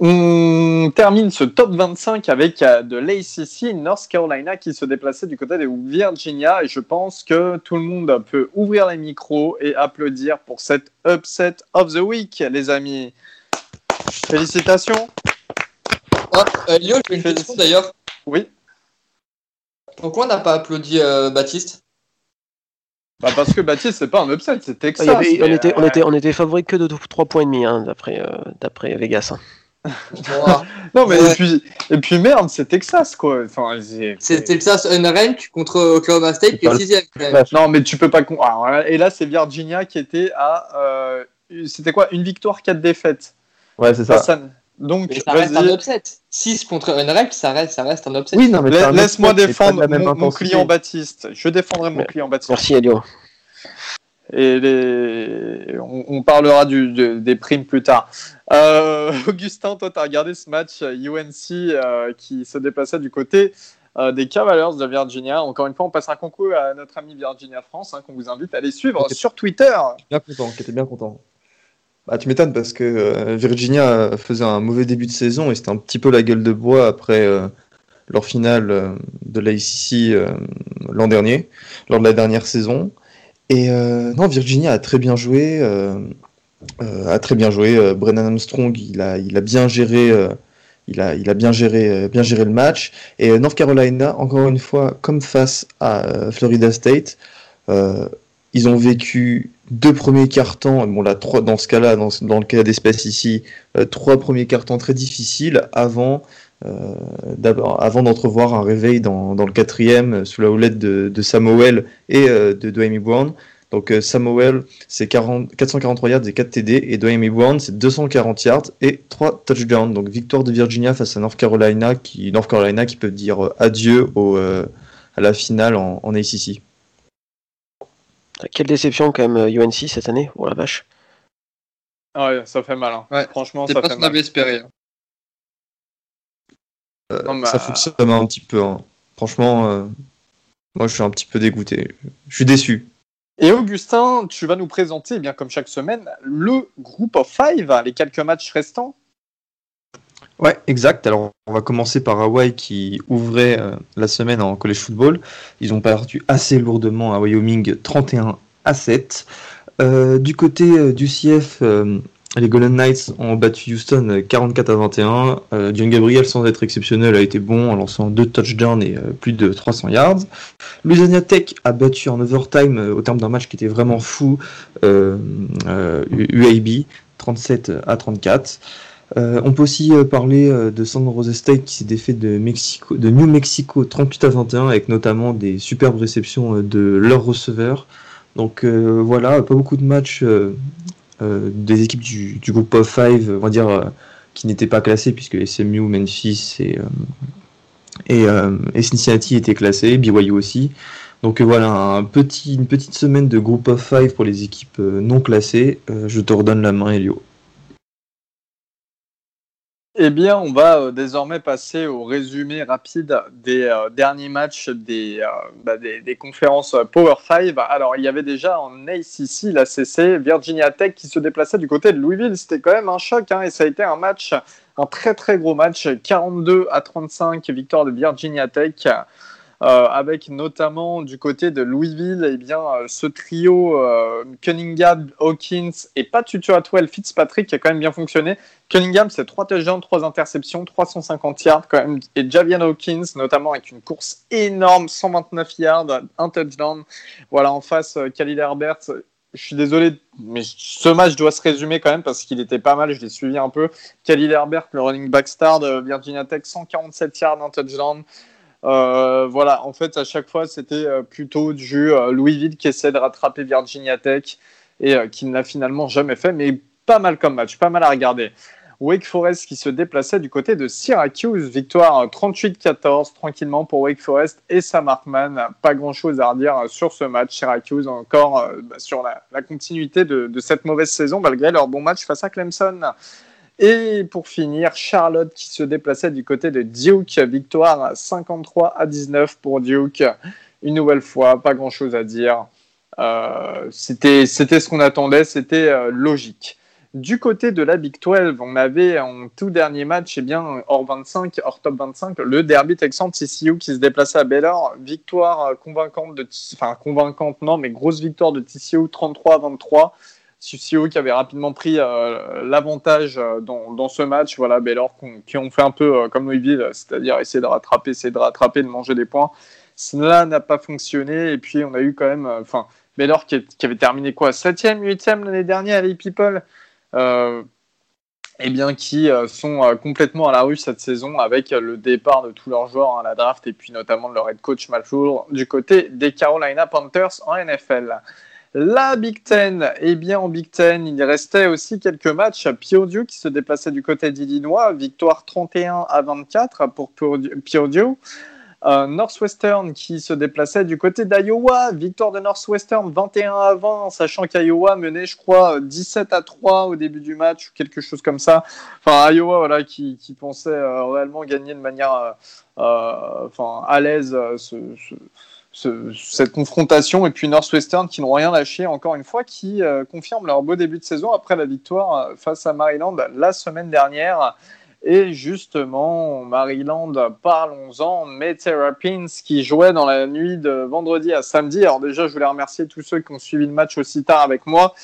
On termine ce top 25 avec euh, de l'ACC North Carolina qui se déplaçait du côté de Virginia et je pense que tout le monde peut ouvrir les micros et applaudir pour cette upset of the week, les amis. Félicitations. Ah, euh, Léo, j'ai une question d'ailleurs. Oui. Pourquoi on n'a pas applaudi euh, Baptiste? Bah parce que Baptiste, c'est pas un upset, c'est Il Texas. avait- on, était, on, était, on était favori que de 3 points et demi hein, d'après euh, d'après Vegas. hein. Non mais Ouais. et puis et puis merde, c'est Texas quoi. Enfin, c'est- Texas Unranked contre Oklahoma State qui est Pas le- sixième. quand même. Non mais tu peux pas. con- Ah. Et là c'est Virginia qui était à. euh, C'était quoi? Une victoire, quatre défaites. Ouais, c'est ça. Ça, Donc Mais ça reste un upset. 6 contre Unranked, ça reste, ça reste un upset. Oui, non, mais Laisse-moi défendre mon, client Baptiste. Je défendrai mon client Baptiste. Merci Elio. Et les... on, on parlera du, de- des primes plus tard. Euh, [LAUGHS] Augustin, toi, tu as regardé ce match euh, UNC euh, qui se déplaçait du côté euh, des Cavaliers de Virginia. Encore une fois, on passe un concours à notre ami Virginia France, hein, qu'on vous invite à aller suivre sur Twitter. Bien content, qui était bien content. Bah, tu m'étonnes parce que euh, Virginia faisait un mauvais début de saison et c'était un petit peu la gueule de bois après euh, leur finale euh, de l'ACC l'an dernier, lors de la dernière saison. Et non, Virginia a très bien joué, a très bien joué. Brennan Armstrong, il a, il a bien géré, il a, il a bien géré, bien géré le match. Et North Carolina, encore une fois, comme face à Florida State, ils ont vécu deux premiers cartons, bon là, trois, dans ce cas-là, dans, dans, le cas d'espèce ici, euh, trois premiers cartons très difficiles avant, euh, d'entrevoir un réveil dans, dans, le quatrième sous la houlette de, de Samuel et euh, de Dwayne Brown. Donc Samuel, c'est 443 yards et 4 TD, et Dwayne Brown, c'est 240 yards et 3 touchdowns. Donc victoire de Virginia face à North Carolina, qui, North Carolina qui peut dire adieu au, à la finale en, en ACC. Quelle déception quand même UNC euh, cette année, oh la vache. Ah ouais, ça fait mal. Hein. Franchement, ça pas fait ce qu'on avait espéré. Hein. Euh, ça fonctionne un petit peu. Hein. Franchement, euh, moi je suis un petit peu dégoûté. Je suis déçu. Et Augustin, tu vas nous présenter, eh bien comme chaque semaine, le groupe of five, les quelques matchs restants. Ouais, exact. Alors, on va commencer par Hawaii qui ouvrait euh, la semaine en college football. Ils ont perdu assez lourdement à Wyoming 31 à 7. Euh, du côté euh, du CF, les Golden Knights ont battu Houston 44 à 21. John Gabriel, sans être exceptionnel, a été bon en lançant deux touchdowns et plus de 300 yards. Louisiana Tech a battu en overtime au terme d'un match qui était vraiment fou UAB 37 à 34. Euh, on peut aussi euh, parler euh, de San Jose State qui s'est défait de, de New Mexico 38 à 21 avec notamment des superbes réceptions de leurs receveurs. Donc voilà, pas beaucoup de matchs des équipes du, groupe of five, on va dire, qui n'étaient pas classées puisque SMU, Memphis et, et, Cincinnati étaient classés, BYU aussi. Donc voilà, une petite semaine de groupe of five pour les équipes non classées. je te redonne la main, Elio. Eh bien, on va euh, désormais passer au résumé rapide des euh, derniers matchs des, euh, bah, des, conférences Power 5. Alors, il y avait déjà en ACC, la CC, Virginia Tech qui se déplaçait du côté de Louisville. C'était quand même un choc hein, et ça a été un match, un très très gros match, 42 à 35, victoire de Virginia Tech. Euh, avec notamment du côté de Louisville, eh bien, euh, ce trio euh, Cunningham, Hawkins et pas Tutu Atwell, Fitzpatrick qui a quand même bien fonctionné. Cunningham, c'est 3 touchdowns, 3 interceptions, 350 yards quand même. Et Javian Hawkins, notamment avec une course énorme, 129 yards, un touchdown. Voilà, en face, Khalil Herbert, je suis désolé, mais ce match doit se résumer quand même parce qu'il était pas mal, je l'ai suivi un peu. Khalil Herbert, le running back star de Virginia Tech, 147 yards, un touchdown. Euh, voilà, en fait, à chaque fois, c'était euh, plutôt du euh, Louisville qui essaie de rattraper Virginia Tech et qui ne l'a finalement jamais fait, mais pas mal comme match, pas mal à regarder. Wake Forest qui se déplaçait du côté de Syracuse, victoire 38-14 tranquillement pour Wake Forest et Sam Hartman. Pas grand chose à redire sur ce match. Syracuse encore bah, sur la, continuité de, cette mauvaise saison malgré leur bon match face à Clemson. Et pour finir, Charlotte qui se déplaçait du côté de Duke, victoire 53 à 19 pour Duke. Une nouvelle fois, pas grand chose à dire. Euh, c'était ce qu'on attendait, c'était euh, logique. Du côté de la Big 12, on avait en tout dernier match, eh bien, hors 25, hors top 25, le derby texan TCU qui se déplaçait à Baylor. Victoire convaincante de, enfin convaincante non, mais grosse victoire de TCU 33 à 23. CCO qui avait rapidement pris euh, l'avantage euh, dans, ce match. Voilà, Baylor qui ont fait un peu euh, comme Louisville, c'est-à-dire essayer de rattraper, essayer de rattraper, de manger des points. Cela n'a pas fonctionné. Et puis, on a eu quand même, enfin, Baylor qui, avait terminé quoi 7e, 8e l'année dernière, les People eh bien, qui sont complètement à la rue cette saison avec le départ de tous leurs joueurs à la draft et puis notamment de leur head coach Malfour du côté des Carolina Panthers en NFL. La Big Ten, eh bien en Big Ten, il restait aussi quelques matchs. Piodio qui se déplaçait du côté d'Illinois, victoire 31 à 24 pour Piodio. Euh, Northwestern qui se déplaçait du côté d'Iowa, victoire de Northwestern 21 à 20, sachant qu'Iowa menait, je crois, 17 à 3 au début du match ou quelque chose comme ça. Enfin, Iowa, voilà, qui, pensait euh, réellement gagner de manière, euh, enfin, à l'aise ce cette confrontation. Et puis Northwestern qui n'ont rien lâché, encore une fois, qui euh, confirme leur beau début de saison après la victoire face à Maryland la semaine dernière. Et justement, Maryland, parlons-en, Terrapins qui jouait dans la nuit de vendredi à samedi. Alors déjà, je voulais remercier tous ceux qui ont suivi le match aussi tard avec moi.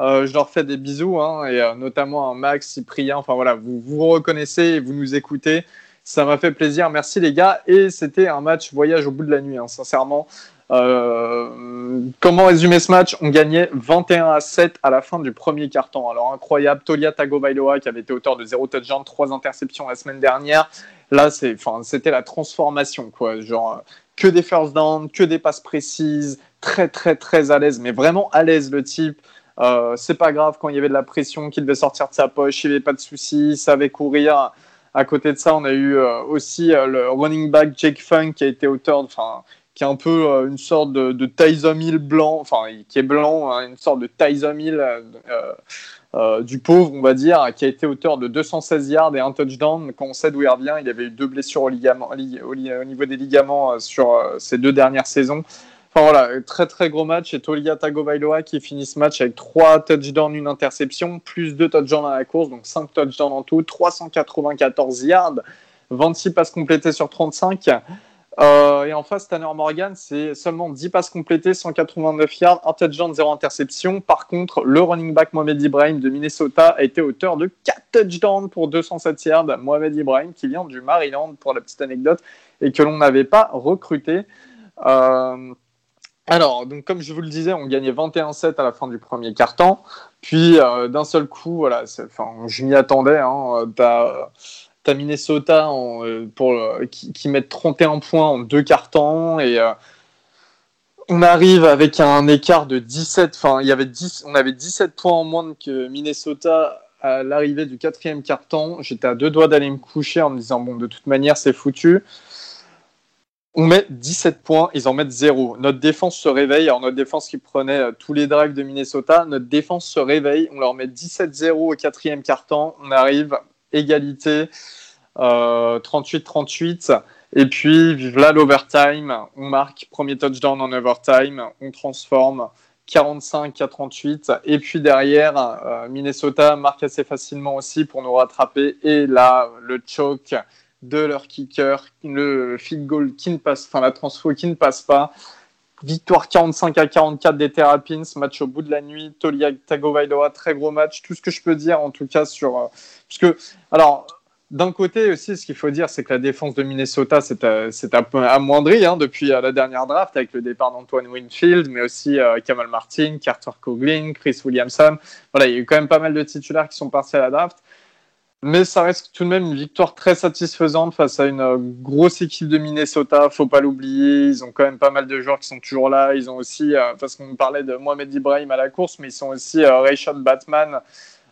Euh, je leur fais des bisous, hein, et euh, notamment à Max, Cyprien. Enfin voilà, vous vous reconnaissez et vous nous écoutez. Ça m'a fait plaisir. Merci les gars. Et c'était un match voyage au bout de la nuit, hein, sincèrement. Euh, comment résumer ce match? On gagnait 21 à 7 à la fin du premier carton. Alors incroyable, Tolia Tagovailoa qui avait été auteur de 0 touchdown, 3 interceptions la semaine dernière. Là, c'était la transformation, quoi. Genre que des first down, que des passes précises, très très très à l'aise, mais vraiment à l'aise le type. Euh, c'est pas grave quand il y avait de la pression qu'il devait sortir de sa poche, il n'y avait pas de soucis, il savait courir. À côté de ça, on a eu euh, aussi euh, le running back Jake Funk qui a été auteur, enfin, qui est un peu une sorte de, de Tyson Hill blanc, enfin, qui est blanc, hein, une sorte de Tyson Hill du pauvre, on va dire, qui a été auteur de 216 yards et un touchdown. Quand on sait d'où il revient, il avait eu deux blessures au niveau des ligaments sur ces deux dernières saisons. Enfin voilà, très très gros match. Et Tolia Tagovailoa qui finit ce match avec 3 touchdowns, une interception, plus 2 touchdowns à la course, donc 5 touchdowns en tout, 394 yards, 26 passes complétées sur 35. Euh, et en face, Tanner Morgan, c'est seulement 10 passes complétées, 189 yards, un touchdown, 0 interception. Par contre, le running back Mohamed Ibrahim de Minnesota a été auteur de 4 touchdowns pour 207 yards. Mohamed Ibrahim qui vient du Maryland pour la petite anecdote et que l'on n'avait pas recruté. Euh, alors, donc comme je vous le disais, on gagnait 21-7 à la fin du premier quart-temps. Puis euh, d'un seul coup, voilà, je m'y attendais. Hein, t'as, as Minnesota euh, qui, met 31 points en deux quart-temps et euh, on arrive avec un écart de 17. Enfin, il y avait 10, on avait 17 points en moins que Minnesota à l'arrivée du quatrième quart-temps. J'étais à deux doigts d'aller me coucher en me disant bon, de toute manière, c'est foutu. On met 17 points, ils en mettent 0. Notre défense se réveille. Alors, notre défense qui prenait euh, tous les drives de Minnesota, notre défense se réveille. On leur met 17-0 au quatrième quart-temps. On arrive, égalité, 38-38. Euh, Et puis, là l'overtime. On marque premier touchdown en overtime. On transforme 45 à 38. Et puis derrière, euh, Minnesota marque assez facilement aussi pour nous rattraper. Et là, le choke de leur kicker, le field goal qui ne passe, enfin la transfo qui ne passe pas. Victoire 45 à 44 des Terrapins, match au bout de la nuit. Tolia Tagovailoa, très gros match. Tout ce que je peux dire en tout cas sur. Euh, alors, d'un côté aussi, ce qu'il faut dire, c'est que la défense de Minnesota s'est euh, amoindrie hein, depuis euh, la dernière draft avec le départ d'Antoine Winfield, mais aussi Kamal Martin, Carter Coughlin, Chris Williamson. Voilà, il y a eu quand même pas mal de titulaires qui sont partis à la draft. Mais ça reste tout de même une victoire très satisfaisante face à une euh, grosse équipe de Minnesota. Faut pas l'oublier. Ils ont quand même pas mal de joueurs qui sont toujours là. Ils ont aussi, euh, parce qu'on parlait de Mohamed Ibrahim à la course, mais ils sont aussi euh, Rayshon Batman,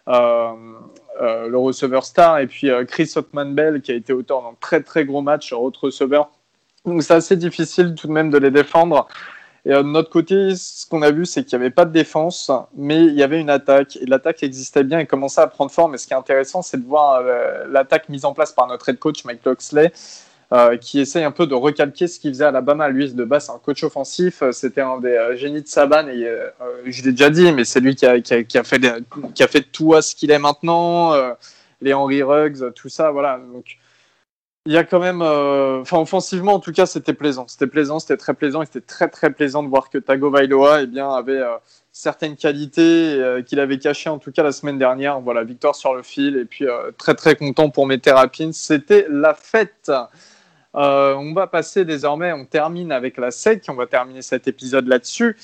le receveur star, et puis Chris Ottman Bell qui a été auteur d'un très très gros match, autre receveur. Donc c'est assez difficile tout de même de les défendre. Et euh, de notre côté, ce qu'on a vu, c'est qu'il n'y avait pas de défense, mais il y avait une attaque. Et l'attaque existait bien et commençait à prendre forme. Et ce qui est intéressant, c'est de voir euh, l'attaque mise en place par notre head coach, Mike Loxley, euh, qui essaye un peu de recalquer ce qu'il faisait à Alabama. Lui, de base, c'est un coach offensif. C'était un des génies de Saban. Et je l'ai déjà dit, mais c'est lui qui a, fait, qui a fait tout à ce qu'il est maintenant. les Henry Ruggs, tout ça. Voilà. Donc, il y a quand même, euh, enfin offensivement en tout cas, c'était plaisant. C'était plaisant, c'était très plaisant. C'était très très plaisant de voir que Tagovailoa eh bien, avait euh, certaines qualités euh, qu'il avait cachées en tout cas la semaine dernière. Voilà, victoire sur le fil et puis très très content pour mes thérapines. C'était la fête. on va passer désormais, on termine avec la SEC. On va terminer cet épisode là-dessus.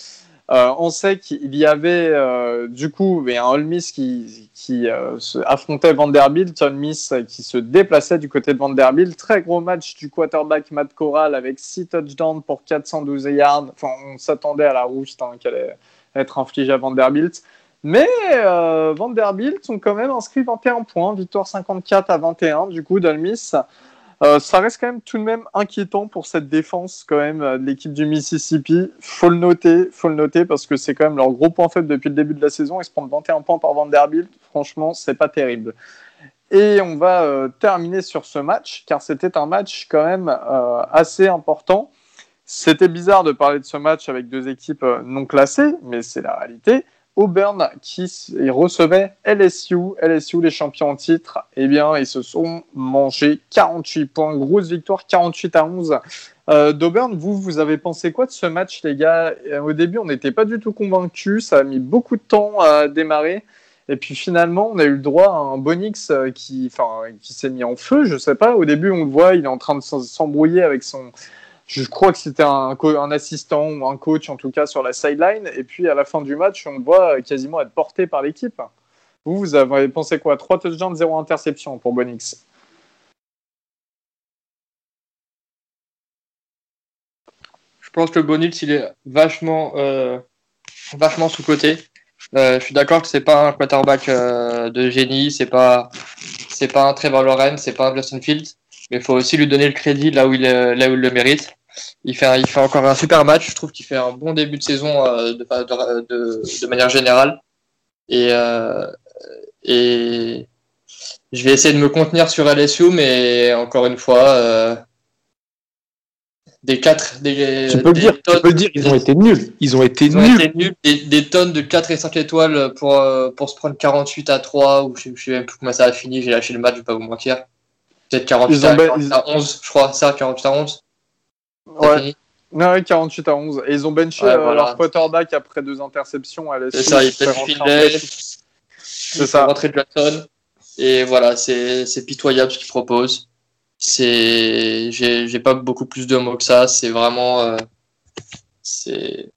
Euh, on sait qu'il y avait euh, du coup un Ole Miss qui, qui euh, affrontait Vanderbilt, Ole Miss qui se déplaçait du côté de Vanderbilt. Très gros match du quarterback Matt Corral avec 6 touchdowns pour 412 yards. On s'attendait à la rouste hein, qu'elle allait être infligée à Vanderbilt. Mais Vanderbilt ont quand même inscrit 21 points, victoire 54 à 21 du coup d'Ole Miss. Euh, ça reste quand même tout de même inquiétant pour cette défense quand même euh, de l'équipe du Mississippi. Faut le noter, faut le noter parce que c'est quand même leur gros point faible depuis le début de la saison. Ils se prennent 21 points par Vanderbilt. Franchement, c'est pas terrible. Et on va euh, terminer sur ce match car c'était un match quand même assez important. C'était bizarre de parler de ce match avec deux équipes non classées, mais c'est la réalité. Auburn qui recevait LSU, LSU les champions en titre, eh bien ils se sont mangés 48 points, grosse victoire 48 à 11 euh, d'Auburn. Vous, vous avez pensé quoi de ce match les gars? Euh, Au début on n'était pas du tout convaincus, ça a mis beaucoup de temps à démarrer. Et puis finalement, on a eu le droit à un Bonix euh, qui, qui s'est mis en feu. Je sais pas. Au début, on le voit, il est en train de s'embrouiller avec son, je crois que c'était un, assistant ou un coach en tout cas sur la sideline. Et puis à la fin du match, on le voit quasiment être porté par l'équipe. Vous, vous avez pensé quoi? 3 touchdowns, 0 interception pour Bonix. Je pense que Bonix, il est vachement, euh, vachement sous-côté. Euh, je suis d'accord que c'est pas un quarterback euh, de génie, c'est pas, c'est pas un Trevor Lawrence, c'est pas un Justin Fields, mais il faut aussi lui donner le crédit là où il, là où il le mérite. Il fait, il fait encore un super match. Je trouve qu'il fait un bon début de saison euh, de, de, de, manière générale. Et, euh, et je vais essayer de me contenir sur LSU, mais encore une fois, euh, des 4 des, tu peux, le dire, tu peux le dire, ils ont été nuls. Ils ont été nuls. Des, tonnes de 4 et 5 étoiles pour, pour se prendre 48 à 3, ou je, ne sais même plus comment ça a fini, j'ai lâché le match, je vais pas vous mentir. Peut-être 48, à, 48 à 11, je crois, ça, 48 à 11. Ouais. 48 à 11. Et ils ont benché euh, leur quarterback après deux interceptions. C'est ça, il peut C'est ça. Rentrer Jackson. Et voilà, c'est pitoyable ce qu'ils proposent. C'est, j'ai pas beaucoup plus de mots que ça. C'est vraiment, euh, c'est.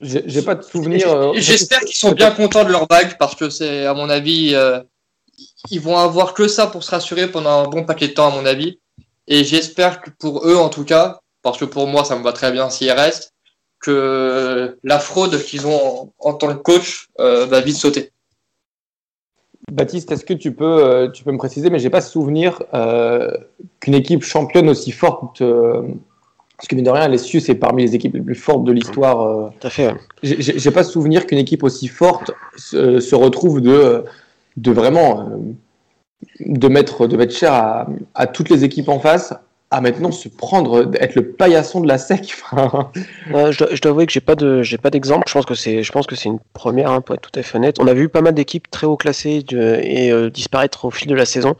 J'ai pas de souvenir. Euh, j'espère qu'ils sont bien contents de leur bague parce que c'est, à mon avis, ils vont avoir que ça pour se rassurer pendant un bon paquet de temps, à mon avis. Et j'espère que pour eux, en tout cas, parce que pour moi, ça me va très bien s'il reste, que la fraude qu'ils ont en, tant que coach euh, va vite sauter. Baptiste, est-ce que tu peux, euh, tu peux me préciser, mais j'ai pas souvenir euh, qu'une équipe championne aussi forte, parce que mine de rien, les Sioux, c'est parmi les équipes les plus fortes de l'histoire. Tout à fait. J'ai pas souvenir qu'une équipe aussi forte se, retrouve de, de vraiment de mettre, de mettre cher à, à toutes les équipes en face à maintenant se prendre, être le paillasson de la sec. [LAUGHS] je, dois, avouer que j'ai pas de, j'ai pas d'exemple. Je pense que c'est, je pense que c'est une première, hein, pour être tout à fait honnête. On a vu pas mal d'équipes très haut classées et euh, disparaître au fil de la saison.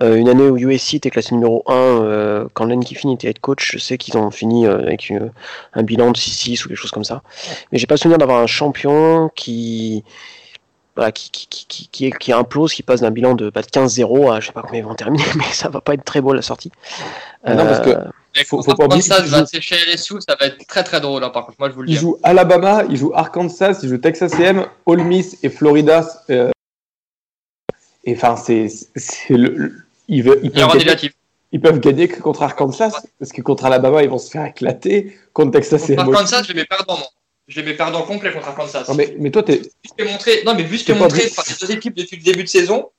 Euh, une année où USC était classé numéro 1, euh, quand Len Kiffin était head coach, je sais qu'ils ont fini avec un bilan de 6-6 ou quelque chose comme ça. Mais j'ai pas souvenir d'avoir un champion qui, qui, qui, qui, qui, qui implose, qui passe d'un bilan de, bah, de 15-0 à je sais pas combien ils vont terminer, [LAUGHS] mais ça va pas être très beau la sortie. Ah non, parce que euh, faut, faut pas oublier ça, va sécher LSU, ça va être très très drôle, hein, par contre, moi je vous le dis. Il joue Alabama, il joue Arkansas, il joue Texas A&M, Ole Miss et Florida. Euh... Et enfin, c'est le, ils, veulent, ils, peuvent gagner, ils, peuvent gagner, que contre Arkansas, parce que contre Alabama, ils vont se faire éclater. Contre Texas A&M. Contre Arkansas, je vais mes perdants, moi. Je vais mes perdants complets contre Arkansas. Non, mais, mais toi, t'es. Montré... Non, mais vu ce que montré par ces deux équipes depuis le début de saison,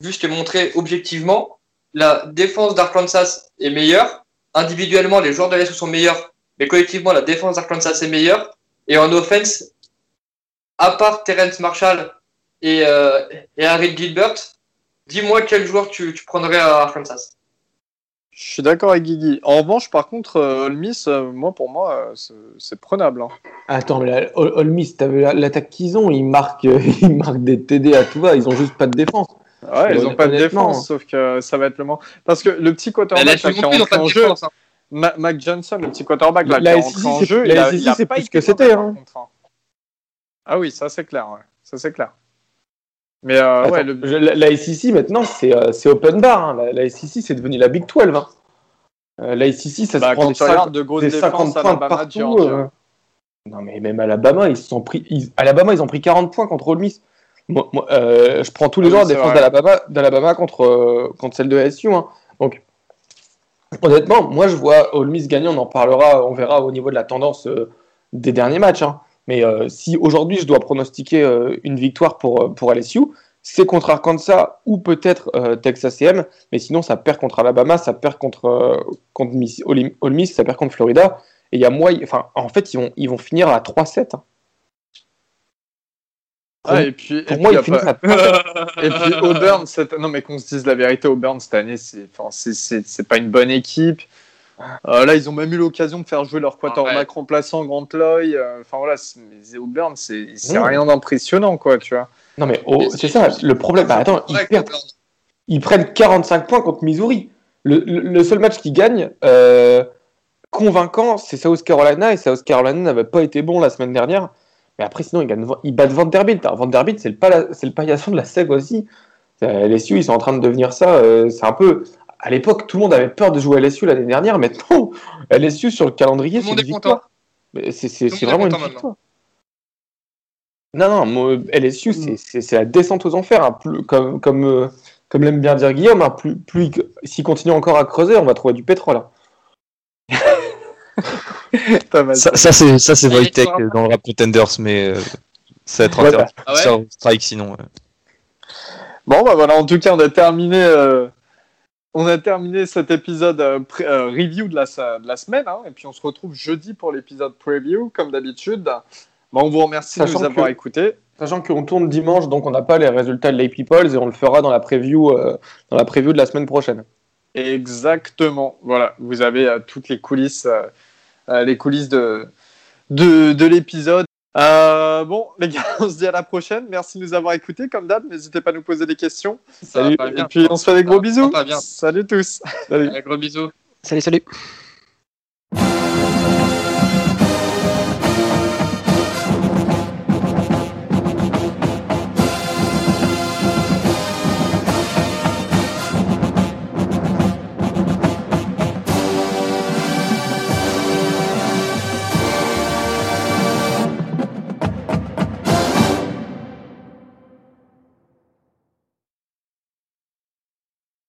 vu ce que montré objectivement, la défense d'Arkansas est meilleure. Individuellement, les joueurs de l'Est sont meilleurs, mais collectivement, la défense d'Arkansas est meilleure. Et en offense, à part Terence Marshall et, euh, et Harry Gilbert, dis-moi quel joueur tu, tu prendrais à Arkansas. Je suis d'accord avec Guigui. En revanche, par contre, euh, Miss, euh, moi, pour moi, euh, c'est prenable. Hein. Attends, mais All Miss, t'as vu l'attaque qu'ils ont? Ils marquent, [LAUGHS] ils marquent des TD à tout va. Ils ont juste pas de défense. Ouais, ils ont pas de défense, sauf que ça va être le moment. Parce que le petit quarterback qui est en jeu, hein. Mac Johnson, le petit quarterback là, qui est entré en jeu, il a, il a c'est pas ce que c'était. Hein. Ah oui, ça c'est clair. Ouais. Ça c'est clair. Mais euh, ouais, le... la, SEC maintenant, c'est euh, open bar. Hein. La, la, SEC, c'est devenu la Big 12. Hein. Euh, la SEC, ça bah, se prend des, 50, de des 50 points Alabama, partout. Euh. Non, mais même Alabama, ils sont pris. Ils... Alabama, ils ont pris 40 points contre Ole Miss. Moi, moi euh, je prends tous les ah, jours la défense d'Alabama contre, contre celle de SU. Hein. Donc, honnêtement, moi, je vois Ole Miss gagner. On en parlera, on verra au niveau de la tendance des derniers matchs. Hein. Mais euh, si aujourd'hui je dois pronostiquer euh, une victoire pour, euh, pour LSU, c'est contre Arkansas ou peut-être Texas AM, mais sinon ça perd contre Alabama, ça perd contre, contre Miss, Ole Miss, ça perd contre Florida. Et il y a moi, enfin, en fait, ils vont, ils vont finir à 3-7. Hein. Ah, et puis, pour moi, ils finissent à [LAUGHS] Et puis Auburn, cette... non mais qu'on se dise la vérité, Auburn cette année, c'est, enfin, c'est, pas une bonne équipe. Euh, là, ils ont même eu l'occasion de faire jouer leur quarterback Ouais. remplaçant Grant Loy. euh, Enfin voilà, c'est- mais Auburn, c'est c'est Mmh. rien d'impressionnant, quoi, tu vois. Non, mais oh, c'est ça, le problème. Bah, attends, ils, perdent- ils prennent 45 points contre Missouri. Le, le- le seul match qu'ils gagnent, euh, convaincant, c'est South Carolina. Et South Carolina n'avait pas été bon la semaine dernière. Mais après, sinon, ils, gagnent, ils battent Vanderbilt. Alors, Vanderbilt, c'est le, pala- c'est le paillasson de la SEG aussi. Euh, LSU, ils sont en train de devenir ça. euh, c'est un peu. À l'époque, tout le monde avait peur de jouer à LSU l'année dernière. Maintenant, LSU sur le calendrier, c'est une victoire. C'est vraiment une victoire. Non, non, moi, LSU, c'est- c'est la descente aux enfers. hein. Plus- comme comme, euh, comme l'aime bien dire Guillaume, hein, plus, plus il- s'il continue encore à creuser, on va trouver du pétrole. hein. [LAUGHS] Pas mal. Ça, ça, c'est tu vois. dans le rap Contenders, mais euh, ça va être Ouais. Ah ouais Sur strike sinon. ouais. Bon, bah voilà, en tout cas, on a terminé, euh, on a terminé cet épisode euh, euh, review de la, se- de la semaine. hein, et puis, on se retrouve jeudi pour l'épisode preview, comme d'habitude. Bon, on vous remercie de nous avoir que- écoutés. Sachant qu'on tourne dimanche, donc on n'a pas les résultats de l'AP Polls et on le fera dans la preview, euh, dans la preview de la semaine prochaine. Exactement. Voilà, vous avez toutes les coulisses, les coulisses de, de, de l'épisode. Euh, bon, les gars, [LAUGHS] on se dit à la prochaine. Merci de nous avoir écoutés. Comme d'hab, n'hésitez pas à nous poser des questions. Ça Salut. Et puis, on se fait des gros bisous. Salut tous. Salut. Un gros bisous. Salut, salut.